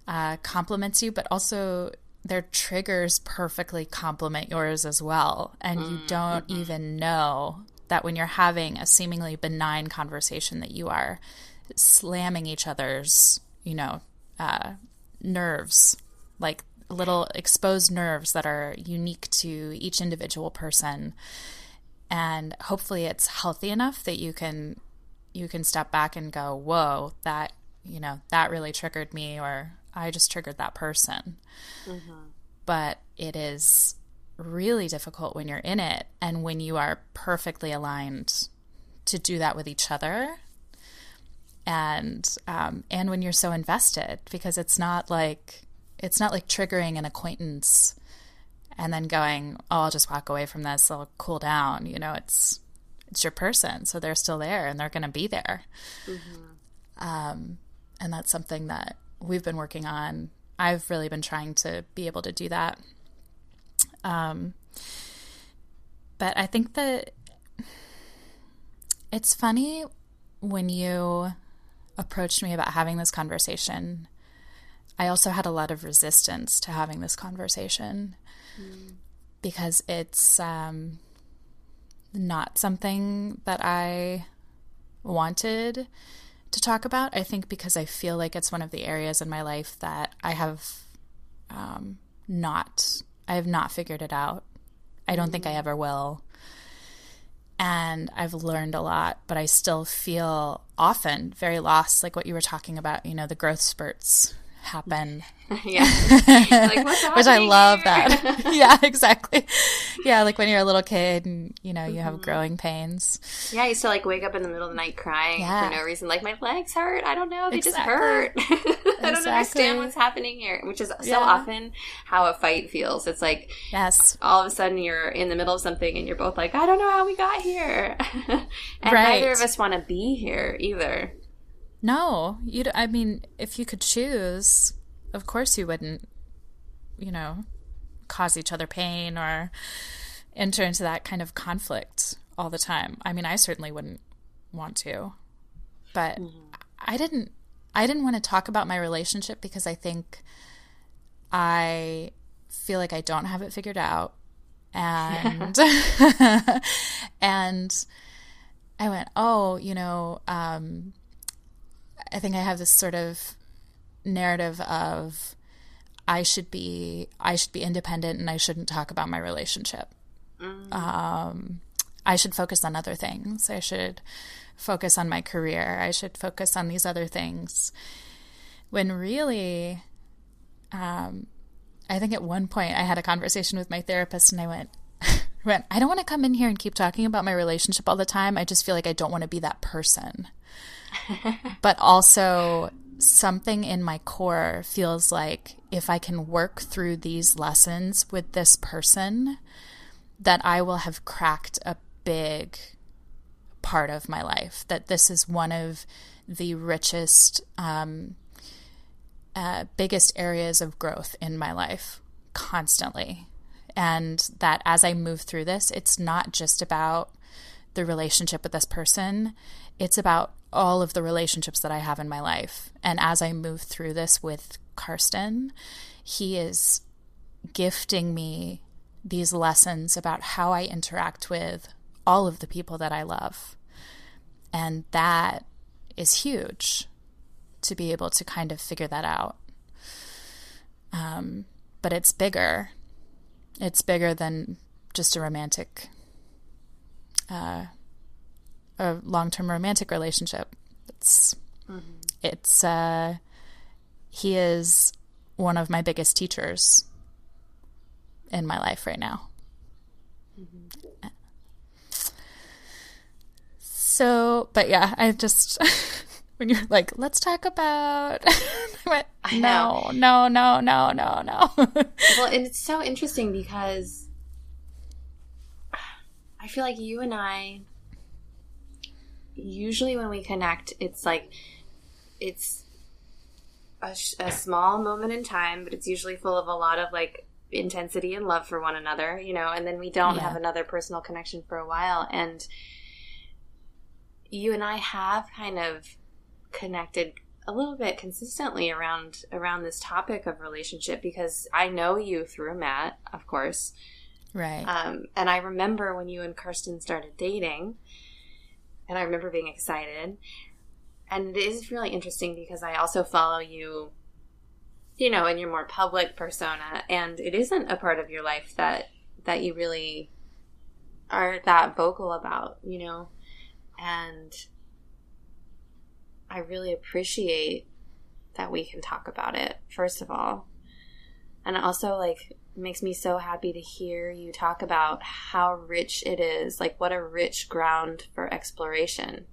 Speaker 2: uh, compliments you, but also their triggers perfectly complement yours as well. And you mm, don't mm-hmm. even know that when you're having a seemingly benign conversation that you are slamming each other's, you know, uh, nerves, like little exposed nerves that are unique to each individual person. And hopefully it's healthy enough that you can you can step back and go, "Whoa, that, you know, that really triggered me or I just triggered that person." Mm-hmm. But it is really difficult when you're in it and when you are perfectly aligned to do that with each other and um, and when you're so invested because it's not like it's not like triggering an acquaintance and then going oh i'll just walk away from this. I'll cool down you know it's it's your person. So they're still there and they're going to be there. Mm-hmm. um, and that's something that we've been working on. I've really been trying to be able to do that. Um, but i think that it's funny when you approached me about having this conversation, I also had a lot of resistance to having this conversation mm. because it's um, not something that I wanted to talk about. I think because I feel like it's one of the areas in my life that I have um, not, I have not figured it out. I don't mm. think I ever will and I've learned a lot, but I still feel often very lost, like what you were talking about, you know, the growth spurts happen. yeah. Like, Which I love here? that. yeah, exactly. Yeah, like when you're a little kid and, you know, you mm-hmm. have growing pains.
Speaker 1: Yeah, I used to like wake up in the middle of the night crying yeah. for no reason. Like my legs hurt. I don't know. They exactly. just hurt. I don't understand what's happening here, which is so yeah. often how a fight feels. It's like,
Speaker 2: yes,
Speaker 1: all of a sudden you're in the middle of something and you're both like, I don't know how we got here. and right. neither of us want to be here either.
Speaker 2: No, you. I mean, if you could choose, of course you wouldn't. You know, cause each other pain or enter into that kind of conflict all the time. I mean, I certainly wouldn't want to, but mm-hmm. I didn't. I didn't want to talk about my relationship because I think I feel like I don't have it figured out, and and I went, oh, you know. Um, I think I have this sort of narrative of I should be I should be independent and I shouldn't talk about my relationship. Mm. Um, I should focus on other things. I should focus on my career. I should focus on these other things. When really, um, I think at one point I had a conversation with my therapist and I went, went, I don't want to come in here and keep talking about my relationship all the time. I just feel like I don't want to be that person. but also something in my core feels like if I can work through these lessons with this person, that I will have cracked a big part of my life. That this is one of the richest, um, uh, biggest areas of growth in my life constantly. And that as I move through this, it's not just about the relationship with this person, it's about all of the relationships that I have in my life. And as I move through this with Karsten, he is gifting me these lessons about how I interact with all of the people that I love. And that is huge to be able to kind of figure that out. Um, but it's bigger. It's bigger than just a romantic uh, a long term romantic relationship. It's mm-hmm. it's uh, he is one of my biggest teachers in my life right now. Mm-hmm. So, but yeah, I just when you're like, let's talk about. I went, no, no, no, no, no, no.
Speaker 1: well, and it's so interesting because I feel like you and I usually when we connect, it's like it's a, a, small moment in time, but it's usually full of a lot of like intensity and love for one another, you know, and then we don't
Speaker 2: Yeah.
Speaker 1: have another personal connection for a while. And you and I have kind of connected a little bit consistently around around this topic of relationship because I know you through Matt, of course.
Speaker 2: Right.
Speaker 1: Um, and I remember when you and Karsten started dating, and I remember being excited. And it is really interesting because I also follow you, you know, in your more public persona, and it isn't a part of your life that that you really are that vocal about, you know, and I really appreciate that we can talk about it. First of all, and also like makes me so happy to hear you talk about how rich it is. Like what a rich ground for exploration.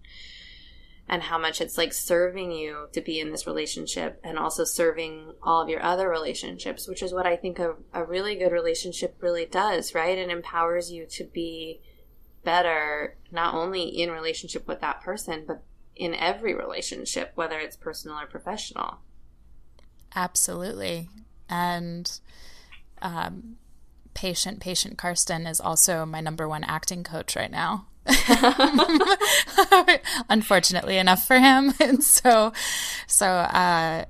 Speaker 1: And how much it's like serving you to be in this relationship and also serving all of your other relationships which is what i think a, a really good relationship really does right? It empowers you to be better not only in relationship with that person but in every relationship whether it's personal or professional.
Speaker 2: Absolutely. And um, patient, patient Karsten is also my number one acting coach right now. Unfortunately enough for him. And so, so, uh,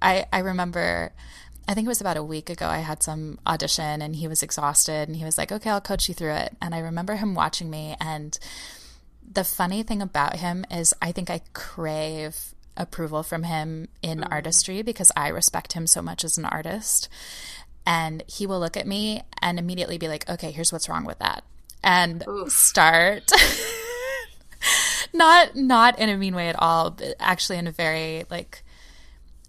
Speaker 2: I, I remember, I think it was about a week ago, I had some audition and he was exhausted and he was like, okay, I'll coach you through it. And I remember him watching me. And the funny thing about him is I think I crave approval from him in artistry because I respect him so much as an artist. And he will look at me and immediately be like, okay, here's what's wrong with that. And
Speaker 1: Oof.
Speaker 2: start not not in a mean way at all, but actually in a very like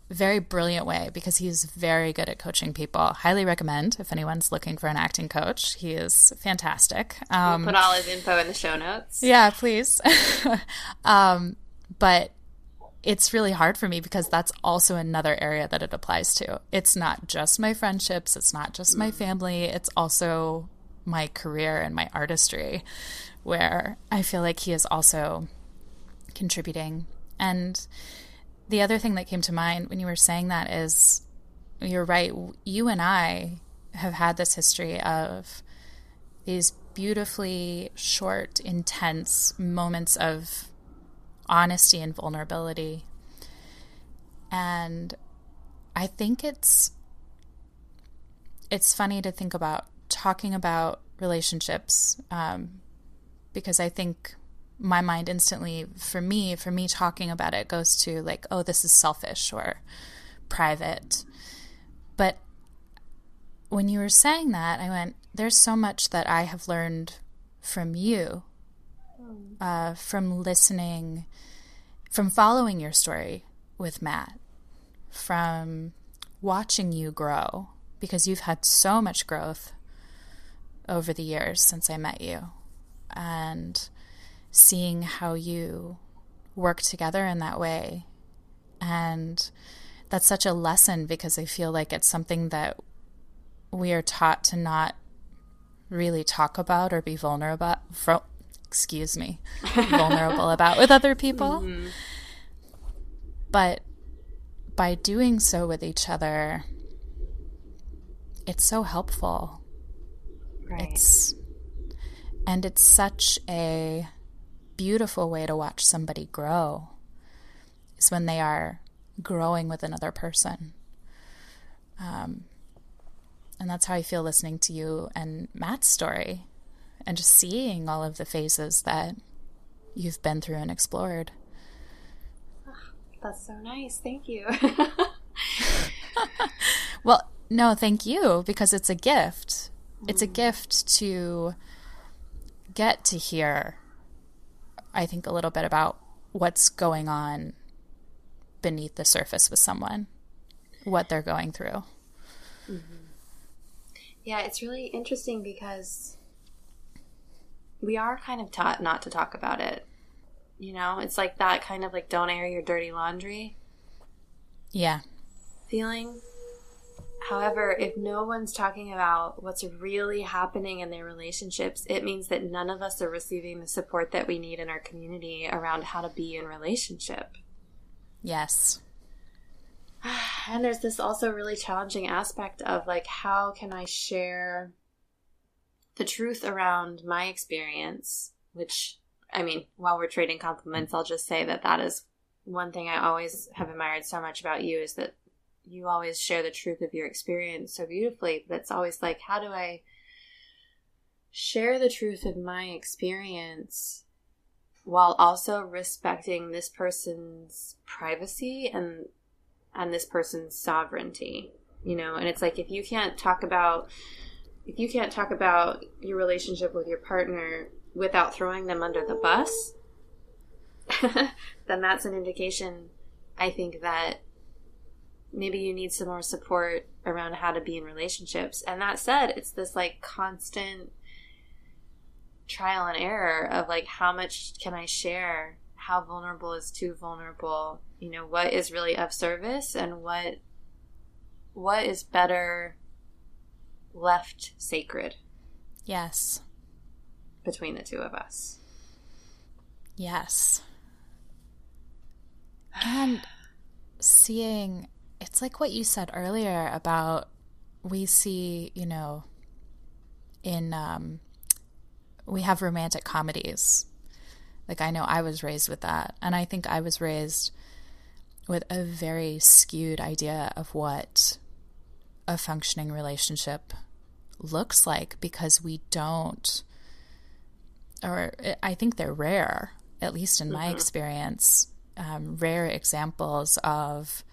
Speaker 2: very brilliant way because he's very good at coaching people. Highly recommend if anyone's looking for an acting coach. He is fantastic. Um,
Speaker 1: put all his info in the show notes
Speaker 2: yeah, please. um, but it's really hard for me because that's also another area that it applies to. It's not just my friendships, it's not just my mm. family, it's also my career and my artistry where I feel like he is also contributing. And the other thing that came to mind when you were saying that is you're right. You and I have had this history of these beautifully short, intense moments of honesty and vulnerability. And I think it's it's funny to think about talking about relationships um, because I think my mind instantly, for me, for me talking about it goes to like, oh, this is selfish or private. But when you were saying that, I went, there's so much that I have learned from you, uh, from listening, from following your story with Matt, from watching you grow, because you've had so much growth over the years since I met you, and seeing how you work together in that way. And that's such a lesson because I feel like it's something that we are taught to not really talk about or be vulnerable excuse me vulnerable about with other people. But by doing so with each other it's so helpful.
Speaker 1: Right.
Speaker 2: It's and it's such a beautiful way to watch somebody grow is when they are growing with another person. Um, and that's how I feel listening to you and Matt's story and just seeing all of the phases that you've been through and explored.
Speaker 1: That's so nice. Thank you.
Speaker 2: Well, no, thank you because it's a gift. It's a mm. gift to get to hear, I think, a little bit about what's going on beneath the surface with someone, what they're going through. Mm-hmm.
Speaker 1: yeah, it's really interesting because we are kind of taught not to talk about it. You know, it's like that kind of like don't air your dirty laundry
Speaker 2: Yeah.
Speaker 1: feeling. However, if no one's talking about what's really happening in their relationships, it means that none of us are receiving the support that we need in our community around how to be in relationship.
Speaker 2: Yes.
Speaker 1: And there's this also really challenging aspect of like, how can I share the truth around my experience? Which, I mean, while we're trading compliments, I'll just say that that is one thing I always have admired so much about you is that you always share the truth of your experience so beautifully. But it's always like, how do I share the truth of my experience while also respecting this person's privacy and and this person's sovereignty you know and it's like if you can't talk about if you can't talk about your relationship with your partner without throwing them under the bus then that's an indication i think that maybe you need some more support around how to be in relationships and that said it's this like constant trial and error of like how much can I share? How vulnerable is too vulnerable? You know, what is really of service and what what is better left sacred?
Speaker 2: Yes.
Speaker 1: Between the two of us.
Speaker 2: Yes. And seeing it's like what you said earlier about we see, you know, in um we have romantic comedies. Like I know I was raised with that, and I think I was raised with a very skewed idea of what a functioning relationship looks like because we don't or I think they're rare, at least in my mm-hmm. experience, um, rare examples of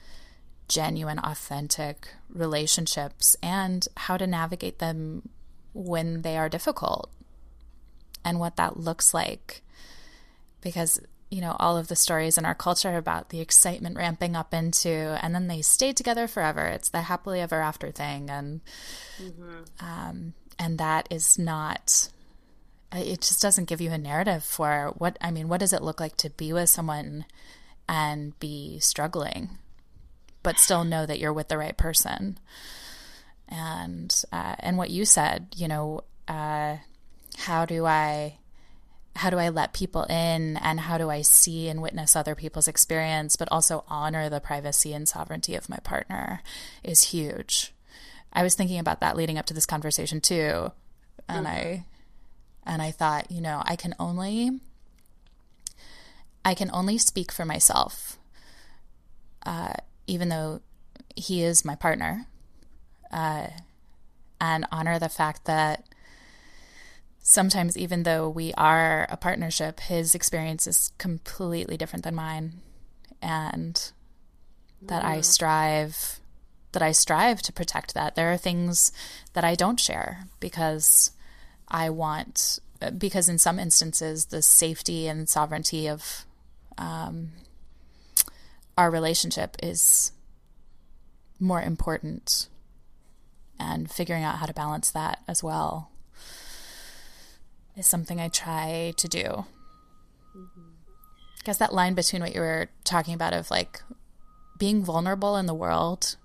Speaker 2: genuine, authentic relationships and how to navigate them when they are difficult and what that looks like. Because, you know, all of the stories in our culture about the excitement ramping up into, and then they stayed together forever. It's the happily ever after thing. And, mm-hmm. um, and that is not, it just doesn't give you a narrative for what, I mean, what does it look like to be with someone and be struggling, but still know that you're with the right person? And, uh, and what you said, you know, uh, how do I how do I let people in and how do I see and witness other people's experience, but also honor the privacy and sovereignty of my partner is huge. I was thinking about that leading up to this conversation too. And mm-hmm. I and I thought, you know, I can only I can only speak for myself. Uh, even though he is my partner. Uh, and honor the fact that sometimes even though we are a partnership, his experience is completely different than mine. And that mm. I strive that I strive to protect that. There are things that I don't share because I want because in some instances the safety and sovereignty of um, our relationship is more important and figuring out how to balance that as well is something I try to do. Mm-hmm. I guess that line between what you were talking about of like being vulnerable in the world,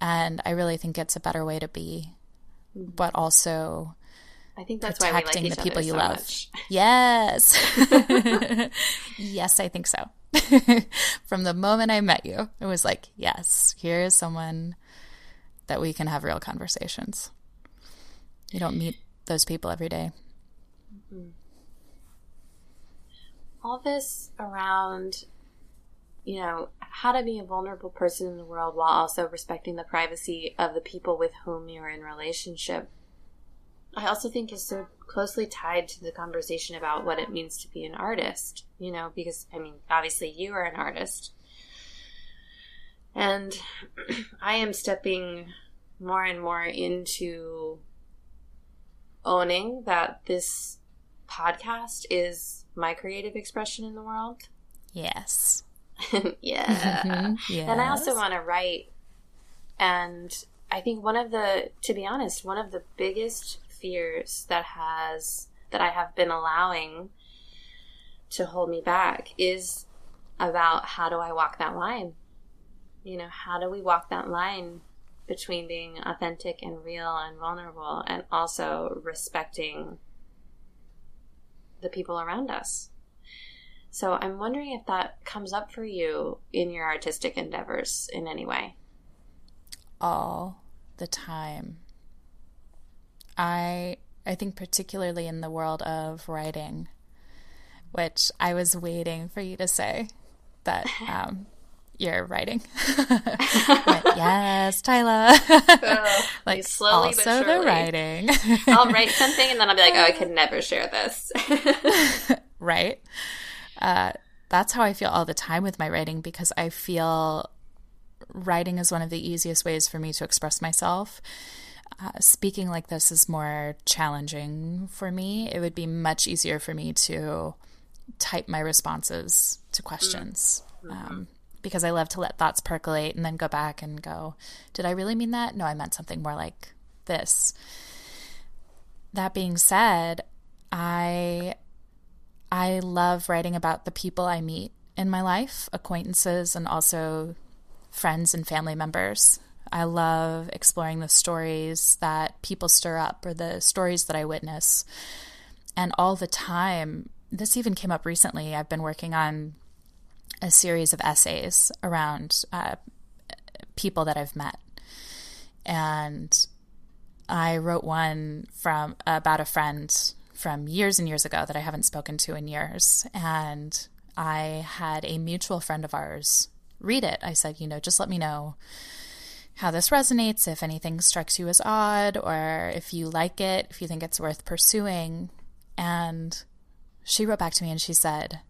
Speaker 2: and I really think it's a better way to be, mm-hmm. but also.
Speaker 1: I think that's protecting why like the people you so love. Much.
Speaker 2: Yes. yes, I think so. From the moment I met you, it was like, yes, here is someone that we can have real conversations. You don't meet those people every day. Mm-hmm.
Speaker 1: All this around, you know, how to be a vulnerable person in the world while also respecting the privacy of the people with whom you're in relationship. I also think is so closely tied to the conversation about what it means to be an artist, you know, because I mean, obviously you are an artist. And I am stepping more and more into owning that this podcast is my creative expression in the world.
Speaker 2: Yes.
Speaker 1: yeah. yes. And I also want to write. And I think one of the, to be honest, one of the biggest fears that has, that I have been allowing to hold me back is about how do I walk that line? You know, how do we walk that line between being authentic and real and vulnerable and also respecting the people around us. So I'm wondering if that comes up for you in your artistic endeavors in any way.
Speaker 2: All the time. I I think particularly in the world of writing, which I was waiting for you to say that um, you're writing. yes, Tyla.
Speaker 1: Oh, like slowly also but surely.
Speaker 2: the writing.
Speaker 1: I'll write something and then I'll be like, oh, I could never share this.
Speaker 2: right. Uh, that's how I feel all the time with my writing because I feel writing is one of the easiest ways for me to express myself. Uh, speaking like this is more challenging for me. It would be much easier for me to type my responses to questions. Mm-hmm. Um, because I love to let thoughts percolate and then go back and go, did I really mean that? No, I meant something more like this. That being said, I I love writing about the people I meet in my life, acquaintances and also friends and family members. I love exploring the stories that people stir up or the stories that I witness. And all the time, this even came up recently. I've been working on a series of essays around uh, people that I've met. And I wrote one from about a friend from years and years ago that I haven't spoken to in years. And I had a mutual friend of ours read it. I said, you know, just let me know how this resonates, if anything strikes you as odd, or if you like it, if you think it's worth pursuing. And she wrote back to me and she said,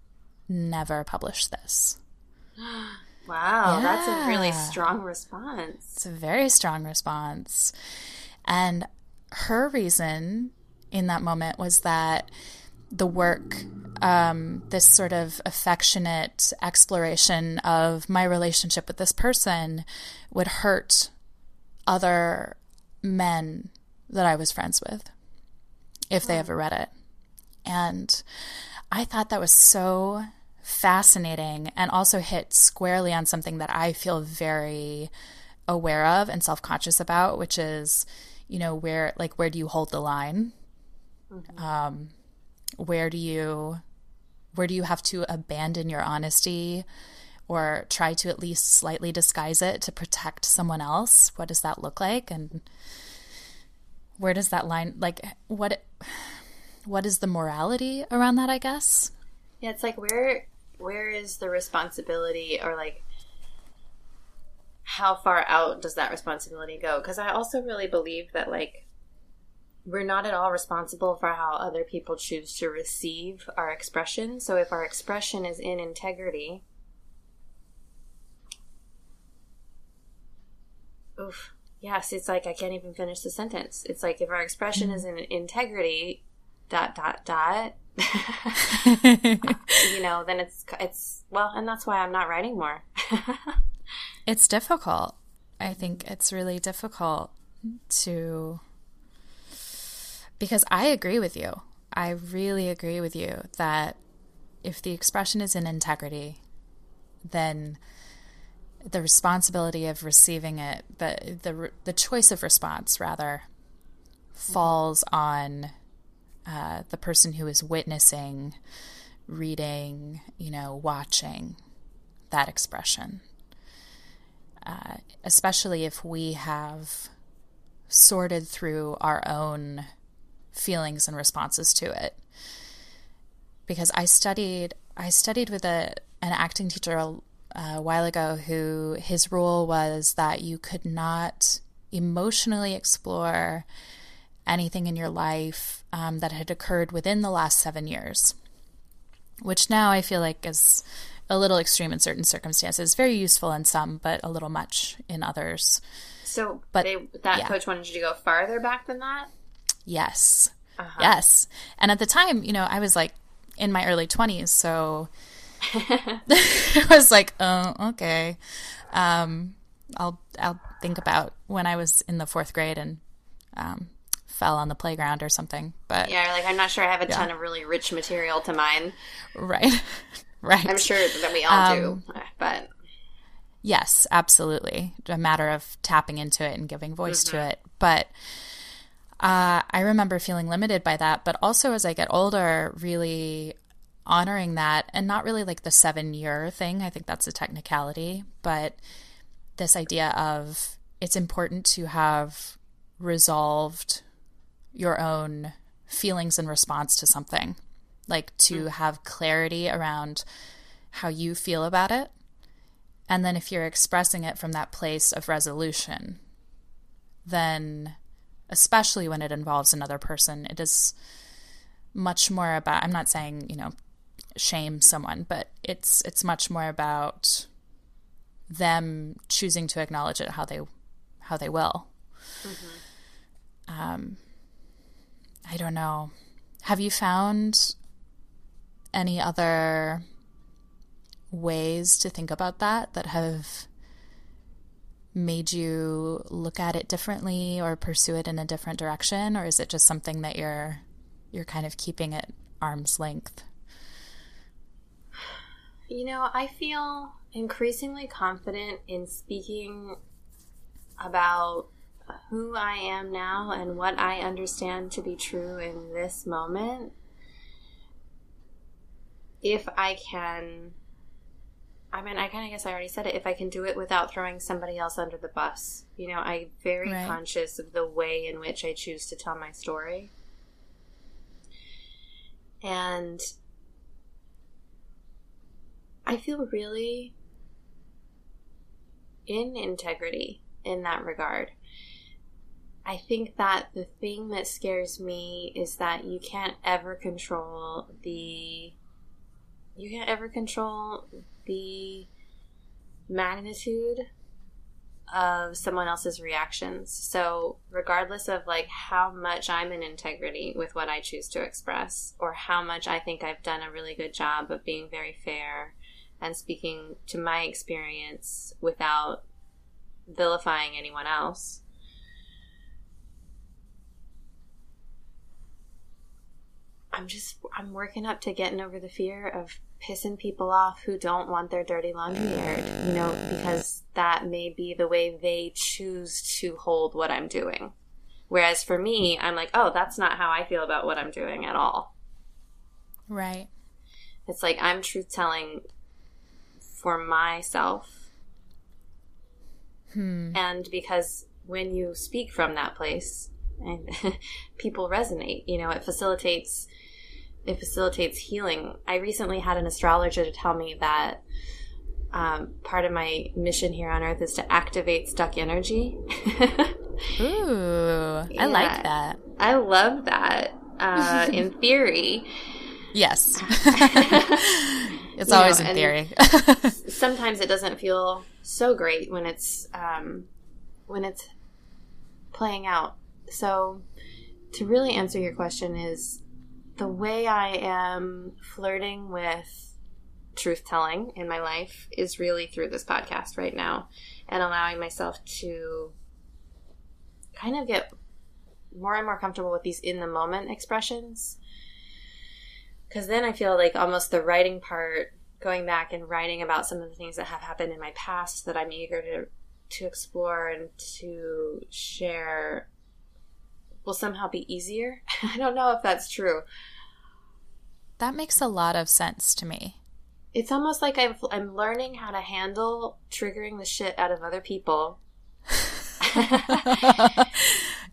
Speaker 2: never publish this.
Speaker 1: wow, yeah. that's a really strong response.
Speaker 2: It's a very strong response. And her reason in that moment was that the work, um, this sort of affectionate exploration of my relationship with this person, would hurt other men that I was friends with if they ever read it. And I thought that was so fascinating and also hit squarely on something that I feel very aware of and self conscious about, which is, you know, where, like, where do you hold the line? Mm-hmm. Um, where do you, where do you have to abandon your honesty or try to at least slightly disguise it to protect someone else? What does that look like? And where does that line, like, what, what is the morality around that, I guess?
Speaker 1: Yeah, it's like where where is the responsibility or like how far out does that responsibility go? Because I also really believe that like we're not at all responsible for how other people choose to receive our expression. So if our expression is in integrity, oof, yes, it's like I can't even finish the sentence. It's like if our expression mm-hmm. is in integrity, dot dot dot, you know, then it's it's well, and that's why I'm not writing more.
Speaker 2: it's difficult. I think it's really difficult to because I agree with you. I really agree with you that if the expression is in integrity, then the responsibility of receiving it, the the the choice of response rather, mm-hmm. falls on uh, the person who is witnessing, reading, you know, watching that expression. Uh, especially if we have sorted through our own feelings and responses to it. Because I studied, I studied with a an acting teacher a, a while ago who his rule was that you could not emotionally explore anything in your life um, that had occurred within the last seven years, which now I feel like is a little extreme in certain circumstances, very useful in some, but a little much in others.
Speaker 1: So, but they, that yeah. coach wanted you to go farther back than that.
Speaker 2: Yes, uh-huh. yes. And at the time, you know, I was like in my early twenties, so I was like, oh, okay. Um, I'll I'll think about when I was in the fourth grade and um, fell on the playground or something. But
Speaker 1: yeah, like I'm not sure I have a yeah. ton of really rich material to mine.
Speaker 2: Right, right.
Speaker 1: I'm sure that we all um, do, but
Speaker 2: yes, absolutely. A matter of tapping into it and giving voice mm-hmm. to it. But uh, I remember feeling limited by that. But also as I get older, really honoring that and not really like the seven year thing. I think that's a technicality, but this idea of it's important to have resolved your own feelings in response to something, like to mm. have clarity around how you feel about it. And then if you're expressing it from that place of resolution, then especially when it involves another person, it is much more about I'm not saying, you know, shame someone, but it's it's much more about them choosing to acknowledge it how they how they will. Mm-hmm. Um, I don't know. Have you found any other ways to think about that that have made you look at it differently or pursue it in a different direction or is it just something that you're you're kind of keeping at arm's length
Speaker 1: you know i feel increasingly confident in speaking about who i am now and what i understand to be true in this moment if i can I mean, I kind of guess I already said it. If I can do it without throwing somebody else under the bus, you know, I'm very right. conscious of the way in which I choose to tell my story. And I feel really in integrity in that regard. I think that the thing that scares me is that you can't ever control the you can't ever control the magnitude of someone else's reactions. So, regardless of like how much I'm in integrity with what I choose to express or how much I think I've done a really good job of being very fair and speaking to my experience without vilifying anyone else. I'm just I'm working up to getting over the fear of pissing people off who don't want their dirty laundry aired, you know, because that may be the way they choose to hold what I'm doing. Whereas for me, I'm like, oh, that's not how I feel about what I'm doing at all.
Speaker 2: Right.
Speaker 1: It's like I'm truth telling for myself. Hmm. And because when you speak from that place, and people resonate, you know, it facilitates it facilitates healing. I recently had an astrologer to tell me that um, part of my mission here on Earth is to activate stuck energy.
Speaker 2: Ooh, yeah. I like that.
Speaker 1: I love that. Uh, in theory,
Speaker 2: yes, it's you always know, in theory.
Speaker 1: sometimes it doesn't feel so great when it's um, when it's playing out. So, to really answer your question, is the way I am flirting with truth telling in my life is really through this podcast right now and allowing myself to kind of get more and more comfortable with these in the moment expressions. Because then I feel like almost the writing part, going back and writing about some of the things that have happened in my past that I'm eager to to explore and to share will somehow be easier. I don't know if that's true.
Speaker 2: That makes a lot of sense to me.
Speaker 1: It's almost like I'm, I'm learning how to handle triggering the shit out of other people.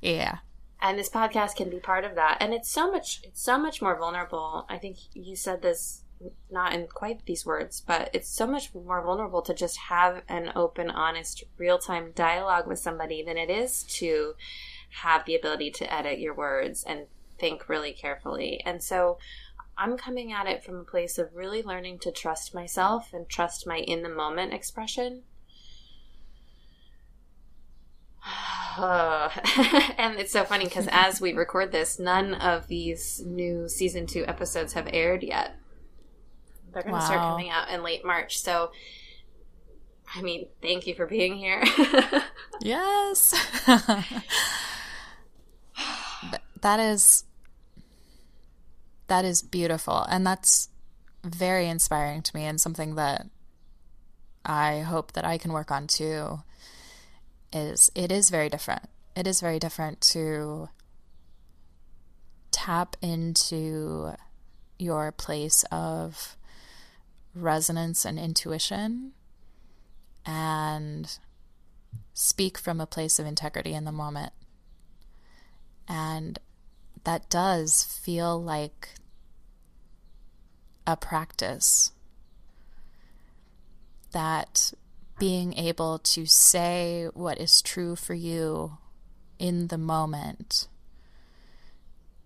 Speaker 2: yeah.
Speaker 1: And this podcast can be part of that. And it's so much it's so much more vulnerable. I think you said this not in quite these words, but it's so much more vulnerable to just have an open, honest, real time dialogue with somebody than it is to have the ability to edit your words and think really carefully. And so I'm coming at it from a place of really learning to trust myself and trust my in the moment expression. and it's so funny because as we record this, none of these new season two episodes have aired yet. They're going to wow. start coming out in late March. So, I mean, thank you for being here.
Speaker 2: yes. that is that is beautiful and that's very inspiring to me and something that I hope that I can work on too is it is very different. It is very different to tap into your place of resonance and intuition and speak from a place of integrity in the moment. And that does feel like a practice. That being able to say what is true for you in the moment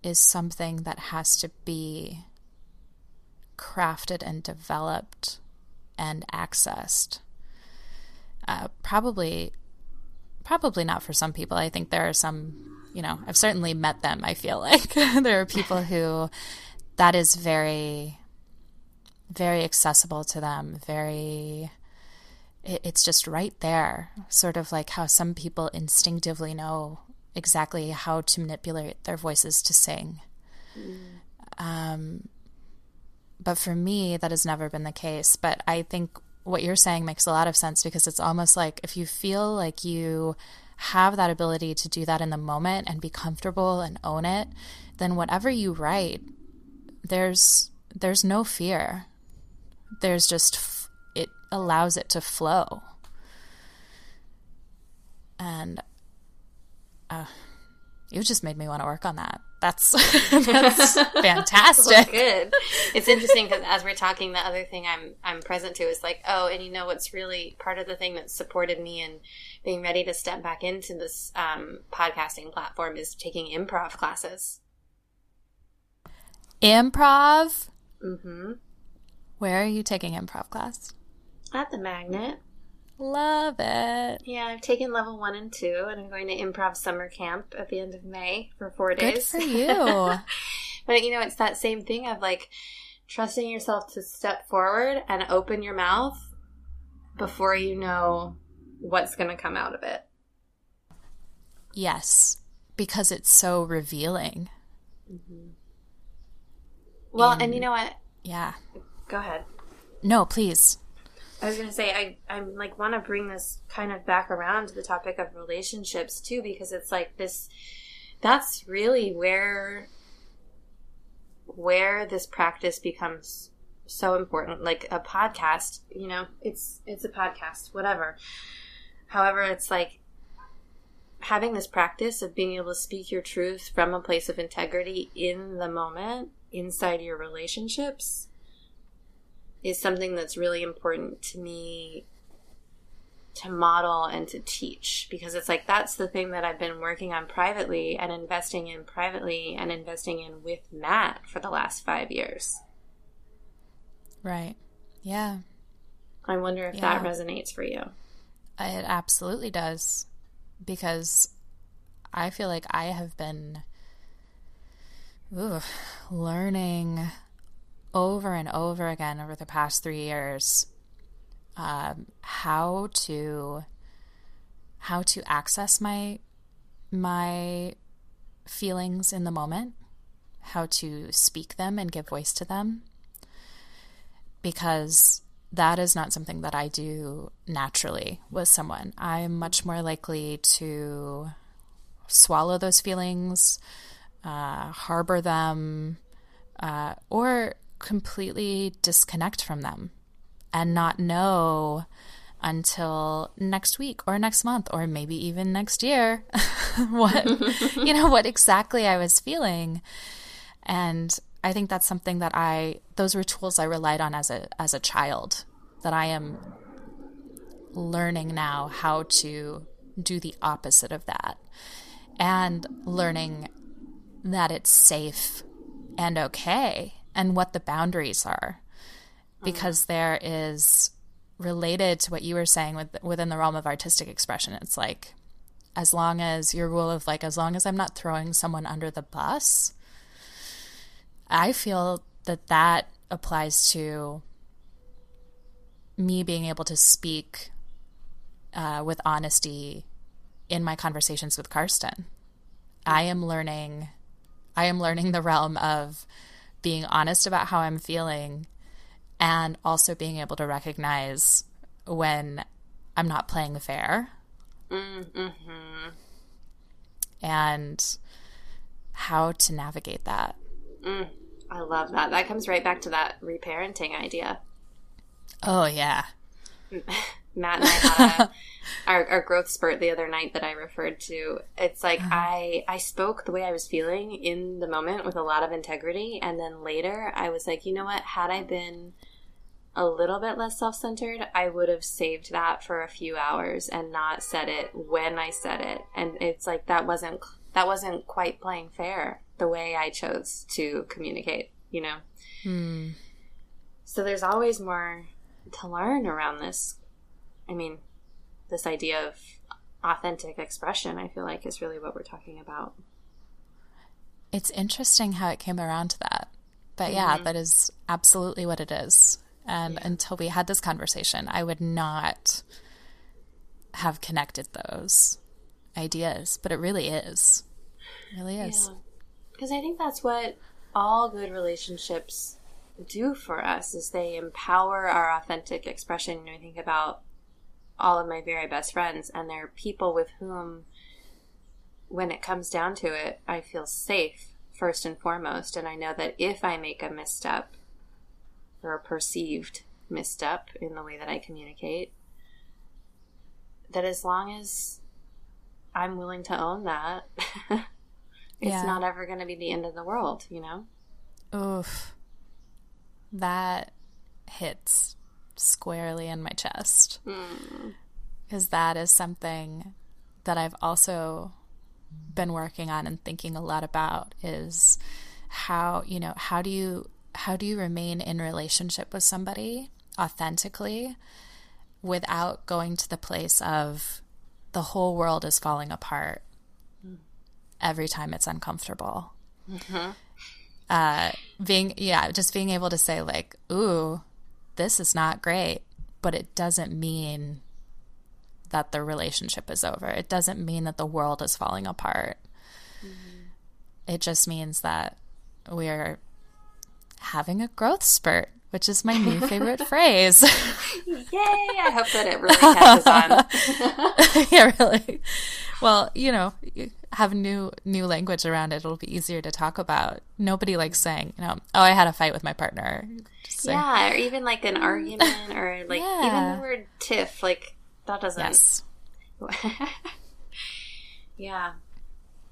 Speaker 2: is something that has to be crafted and developed and accessed. Uh, probably, probably not for some people. I think there are some, you know, I've certainly met them. I feel like there are people who that is very, very accessible to them. Very, it's just right there. Sort of like how some people instinctively know exactly how to manipulate their voices to sing. Mm. Um, but for me, that has never been the case. But I think what you're saying makes a lot of sense because it's almost like if you feel like you have that ability to do that in the moment and be comfortable and own it, then whatever you write, there's there's no fear. There's just it allows it to flow. And uh, you just made me want to work on that. That's that's fantastic.
Speaker 1: good. It's interesting because as we're talking, the other thing I'm I'm present to is like, oh, and you know what's really part of the thing that supported me in being ready to step back into this um, podcasting platform is taking improv classes.
Speaker 2: Improv.
Speaker 1: Mm-hmm.
Speaker 2: Where are you taking improv class?
Speaker 1: At the Magnet.
Speaker 2: Love it.
Speaker 1: Yeah, I've taken level one and two, and I'm going to improv summer camp at the end of May for four days.
Speaker 2: Good for you.
Speaker 1: but you know, it's that same thing of like trusting yourself to step forward and open your mouth before you know what's going to come out of it.
Speaker 2: Yes, because it's so revealing.
Speaker 1: Mm-hmm. Well, and, and you know what?
Speaker 2: Yeah.
Speaker 1: Go ahead.
Speaker 2: No, please.
Speaker 1: I was gonna say I I like want to bring this kind of back around to the topic of relationships too because it's like this that's really where where this practice becomes so important. Like a podcast you know it's it's a podcast whatever. However it's like having this practice of being able to speak your truth from a place of integrity in the moment inside your relationships is something that's really important to me to model and to teach because it's like that's the thing that I've been working on privately and investing in privately and investing in with Matt for the last 5 years.
Speaker 2: Right. Yeah.
Speaker 1: I wonder if yeah. that resonates for you.
Speaker 2: It absolutely does because I feel like I have been ooh, learning over and over again over the past three years um, how to how to access my my feelings in the moment, how to speak them and give voice to them, because that is not something that I do naturally with someone. I'm much more likely to swallow those feelings, uh, harbor them, uh, or completely disconnect from them and not know until next week or next month or maybe even next year what you know what exactly I was feeling. And I think that's something that I those were tools I relied on as a as a child that I am learning now how to do the opposite of that and learning that it's safe and okay and what the boundaries are because there is related to what you were saying with, within the realm of artistic expression. It's like as long as your rule of like as long as i'm not throwing someone under the bus i feel that that applies to me being able to speak uh, with honesty in my conversations with karsten. I am learning i am learning the realm of being honest about how I'm feeling and also being able to recognize when I'm not playing fair.
Speaker 1: Mm-hmm.
Speaker 2: And how to navigate that.
Speaker 1: Mm. I love that. That comes right back to that reparenting idea.
Speaker 2: Oh yeah.
Speaker 1: Matt and I had a, our, our growth spurt the other night that I referred to. It's like uh-huh. I I spoke the way I was feeling in the moment with a lot of integrity, and then later I was like, you know what? Had I been a little bit less self centered, I would have saved that for a few hours and not said it when I said it. And it's like that wasn't that wasn't quite playing fair the way I chose to communicate. You know. Hmm. So there's always more to learn around this. I mean, this idea of authentic expression, I feel like, is really what we're talking about.
Speaker 2: It's interesting how it came around to that. But yeah, mm-hmm. that is absolutely what it is. And yeah. until we had this conversation, I would not have connected those ideas. But it really is. It really is.
Speaker 1: Because yeah. I think that's what all good relationships do for us is they empower our authentic expression. You know, I think about all of my very best friends, and they're people with whom, when it comes down to it, I feel safe first and foremost. And I know that if I make a misstep or a perceived misstep in the way that I communicate, that as long as I'm willing to own that, it's yeah. not ever going to be the end of the world, you know?
Speaker 2: Oof that hits squarely in my chest. Because mm. that is something that I've also been working on and thinking a lot about is how, you know, how do you how do you remain in relationship with somebody authentically without going to the place of the whole world is falling apart mm. every time it's uncomfortable. Mm-hmm uh, being yeah, just being able to say like, "Ooh, this is not great," but it doesn't mean that the relationship is over. It doesn't mean that the world is falling apart. Mm-hmm. It just means that we're having a growth spurt, which is my new favorite phrase.
Speaker 1: Yay! I hope that it really catches on.
Speaker 2: yeah, really. Well, you know, have new new language around it, it'll be easier to talk about. Nobody likes saying, you know, oh, I had a fight with my partner.
Speaker 1: yeah, or even like an argument, or like yeah. even the word tiff, like that doesn't.
Speaker 2: Yes.
Speaker 1: yeah,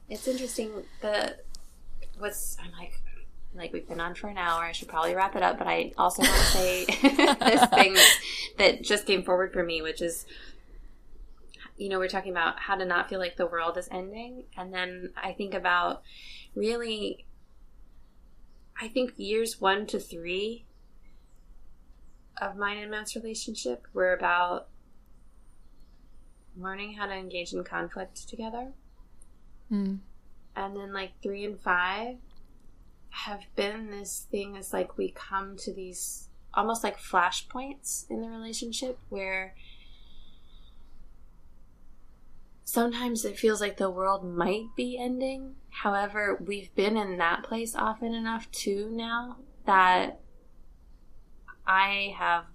Speaker 1: it's interesting. The what's I'm like like we've been on for an hour. I should probably wrap it up, but I also want to say this thing that just came forward for me, which is you know, we're talking about how to not feel like the world is ending. And then I think about really, I think years one to three of mine and Matt's relationship were about learning how to engage in conflict together. Mm. And then, like, three and five have been this thing that's like we come to these almost like flashpoints in the relationship where sometimes it feels like the world might be ending. However, we've been in that place often enough too now that I have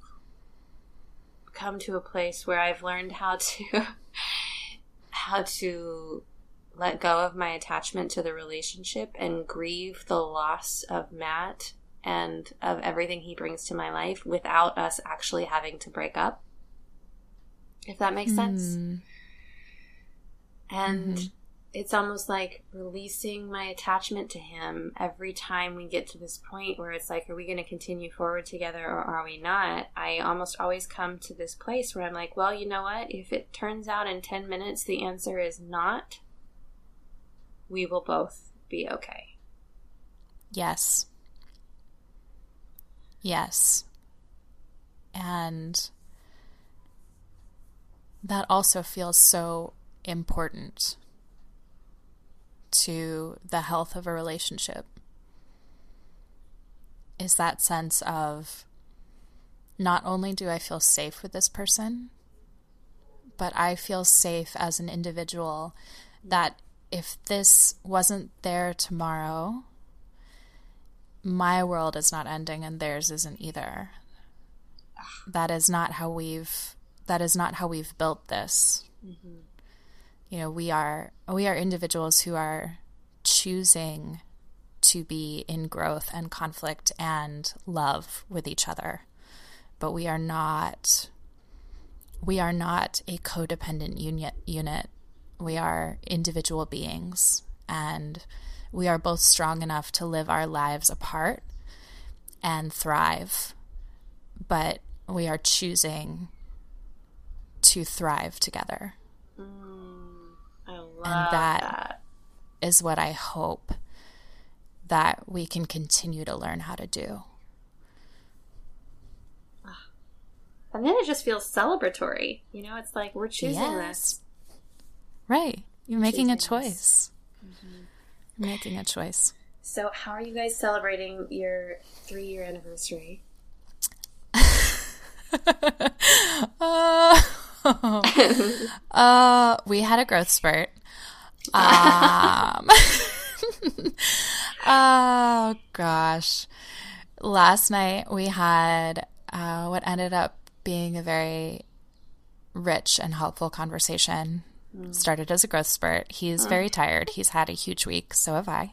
Speaker 1: come to a place where I've learned how to how to let go of my attachment to the relationship and grieve the loss of Matt and of everything he brings to my life without us actually having to break up. If that makes mm. sense. And mm-hmm. it's almost like releasing my attachment to him every time we get to this point where it's like, are we going to continue forward together or are we not? I almost always come to this place where I'm like, well, you know what? If it turns out in 10 minutes the answer is not, we will both be okay.
Speaker 2: Yes. Yes. And that also feels so important to the health of a relationship is that sense of not only do I feel safe with this person, but I feel safe as an individual that if this wasn't there tomorrow, my world is not ending and theirs isn't either. That is not how we've that is not how we've built this. Mm-hmm you know we are we are individuals who are choosing to be in growth and conflict and love with each other. But we are not we are not a codependent unit unit. We are individual beings and we are both strong enough to live our lives apart and thrive. But we are choosing to thrive together.
Speaker 1: Mm,
Speaker 2: and that,
Speaker 1: that
Speaker 2: is what I hope that we can continue to learn how to do.
Speaker 1: And then it just feels celebratory. You know, it's like we're choosing
Speaker 2: Yes.
Speaker 1: this.
Speaker 2: Right. You're making a choice. You're making a choice.
Speaker 1: So, how are you guys celebrating your three year anniversary?
Speaker 2: uh, uh, we had a growth spurt. Um, oh gosh. Last night we had uh, what ended up being a very rich and helpful conversation. Started as a growth spurt. He's very tired. He's had a huge week, so have I.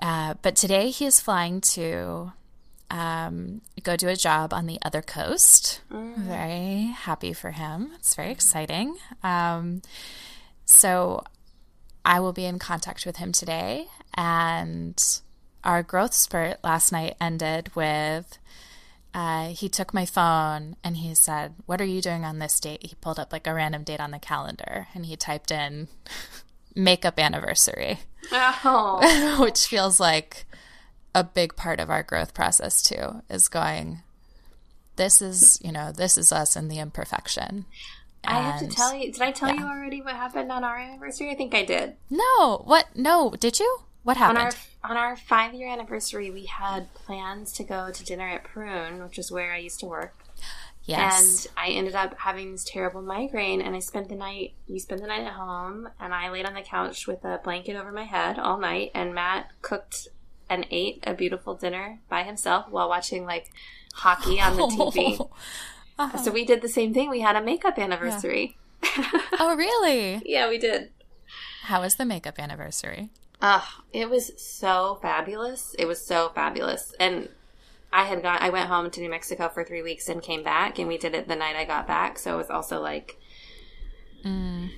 Speaker 2: Uh, but today he is flying to um, go do a job on the other coast. Very happy for him. It's very exciting. Um, so I will be in contact with him today. And our growth spurt last night ended with uh, he took my phone and he said, What are you doing on this date? He pulled up like a random date on the calendar and he typed in makeup anniversary,
Speaker 1: Oh,
Speaker 2: which feels like a big part of our growth process too, is going, This is, you know, this is us in the imperfection.
Speaker 1: I have to tell you. Did I tell
Speaker 2: yeah.
Speaker 1: you already what happened on our anniversary? I think I did.
Speaker 2: No, what? No, did you? What
Speaker 1: On
Speaker 2: happened?
Speaker 1: our on our five year anniversary, we had plans to go to dinner at Prune, which is where I used to work.
Speaker 2: yes.
Speaker 1: And I ended up having this terrible migraine, and I spent the night. You spent the night at home, and I laid on the couch with a blanket over my head all night. And Matt cooked and ate a beautiful dinner by himself while watching like hockey on the TV. So we did the same thing. We had a makeup anniversary.
Speaker 2: oh, really?
Speaker 1: yeah, we did.
Speaker 2: How was the makeup anniversary?
Speaker 1: Uh, it was so fabulous. It was so fabulous. And I had gone, I went home to New Mexico for three weeks and came back, and we did it the night I got back. So it was also like,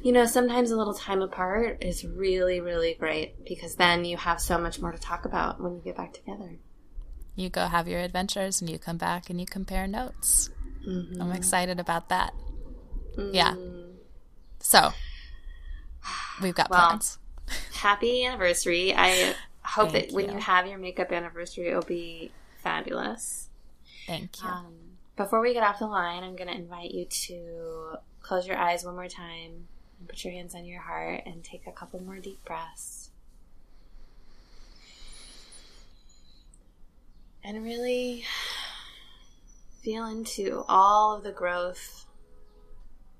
Speaker 1: you know, sometimes a little time apart is really, really great because then you have so much more to talk about when you get back together.
Speaker 2: You go have your adventures and you come back and you compare notes. I'm excited about that. Yeah. So, we've got
Speaker 1: Well,
Speaker 2: plans.
Speaker 1: Happy anniversary. I hope
Speaker 2: Thank
Speaker 1: that when
Speaker 2: you.
Speaker 1: you have your makeup anniversary, it'll be fabulous.
Speaker 2: Thank you.
Speaker 1: Um, before we get off the line, I'm going to invite you to close your eyes one more time and put your hands on your heart and take a couple more deep breaths. And really feel into all of the growth,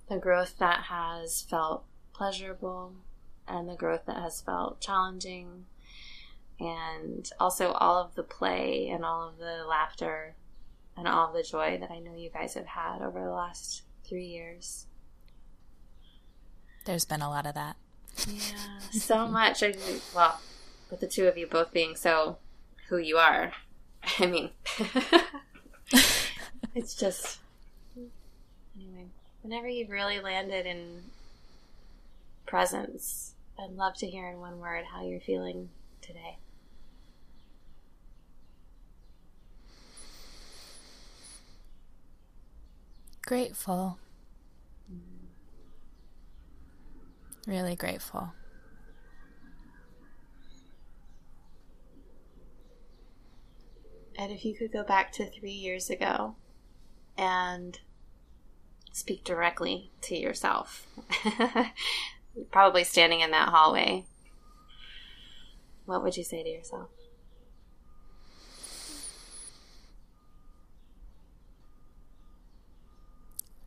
Speaker 1: the growth that has felt pleasurable and the growth that has felt challenging, and also all of the play and all of the laughter and all of the joy that I know you guys have had over the last three years.
Speaker 2: There's been a lot of that.
Speaker 1: Yeah, so much. I mean, well, with the two of you both being so who you are, I mean, it's just anyway. Whenever you've really landed in presence, I'd love to hear in one word how you're feeling today.
Speaker 2: Grateful. Really grateful.
Speaker 1: And if you could go back to three years ago and speak directly to yourself, probably standing in that hallway, what would you say to yourself?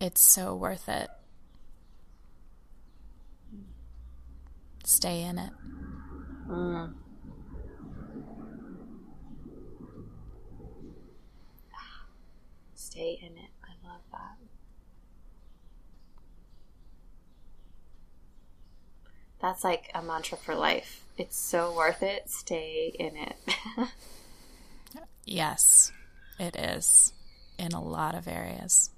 Speaker 2: It's so worth it. Stay in it.
Speaker 1: Mm. Stay in it. I love that. That's like a mantra for life. it's so worth it. Stay in it.
Speaker 2: yes, it is in a lot of areas.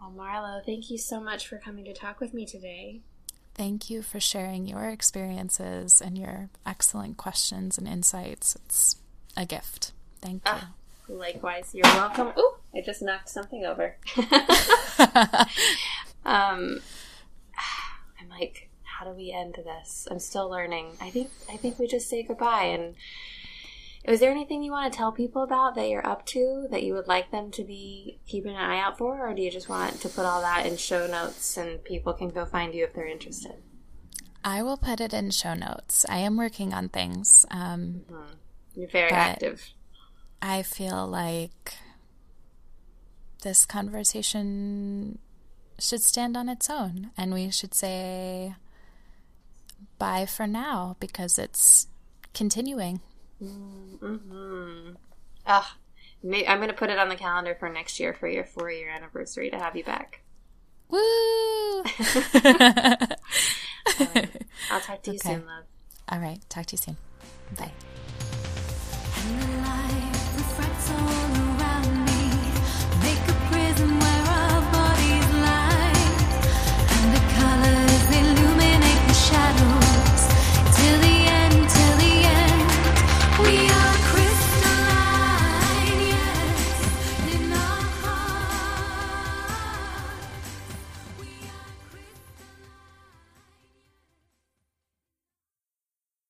Speaker 1: Well, Marlowe, thank you so much for coming to talk with me today.
Speaker 2: Thank you for sharing your experiences and your excellent questions and insights. It's a gift. Thank you. Ah,
Speaker 1: likewise. You're welcome. Ooh, I just knocked something over. um, I'm like, how do we end this? I'm still learning. I think I think we just say goodbye and is there anything you want to tell people about that you're up to that you would like them to be keeping an eye out for, or do you just want to put all that in show notes and people can go find you if they're interested?
Speaker 2: I will put it in show notes. I am working on things. Um,
Speaker 1: mm-hmm. You're very active.
Speaker 2: I feel like this conversation should stand on its own and we should say bye for now because it's continuing.
Speaker 1: Mm-hmm. Ah, I'm going to put it on the calendar for next year for your four year anniversary to have you back.
Speaker 2: Woo! right.
Speaker 1: I'll talk to you okay. soon, love.
Speaker 2: All right. Talk to you soon. Bye.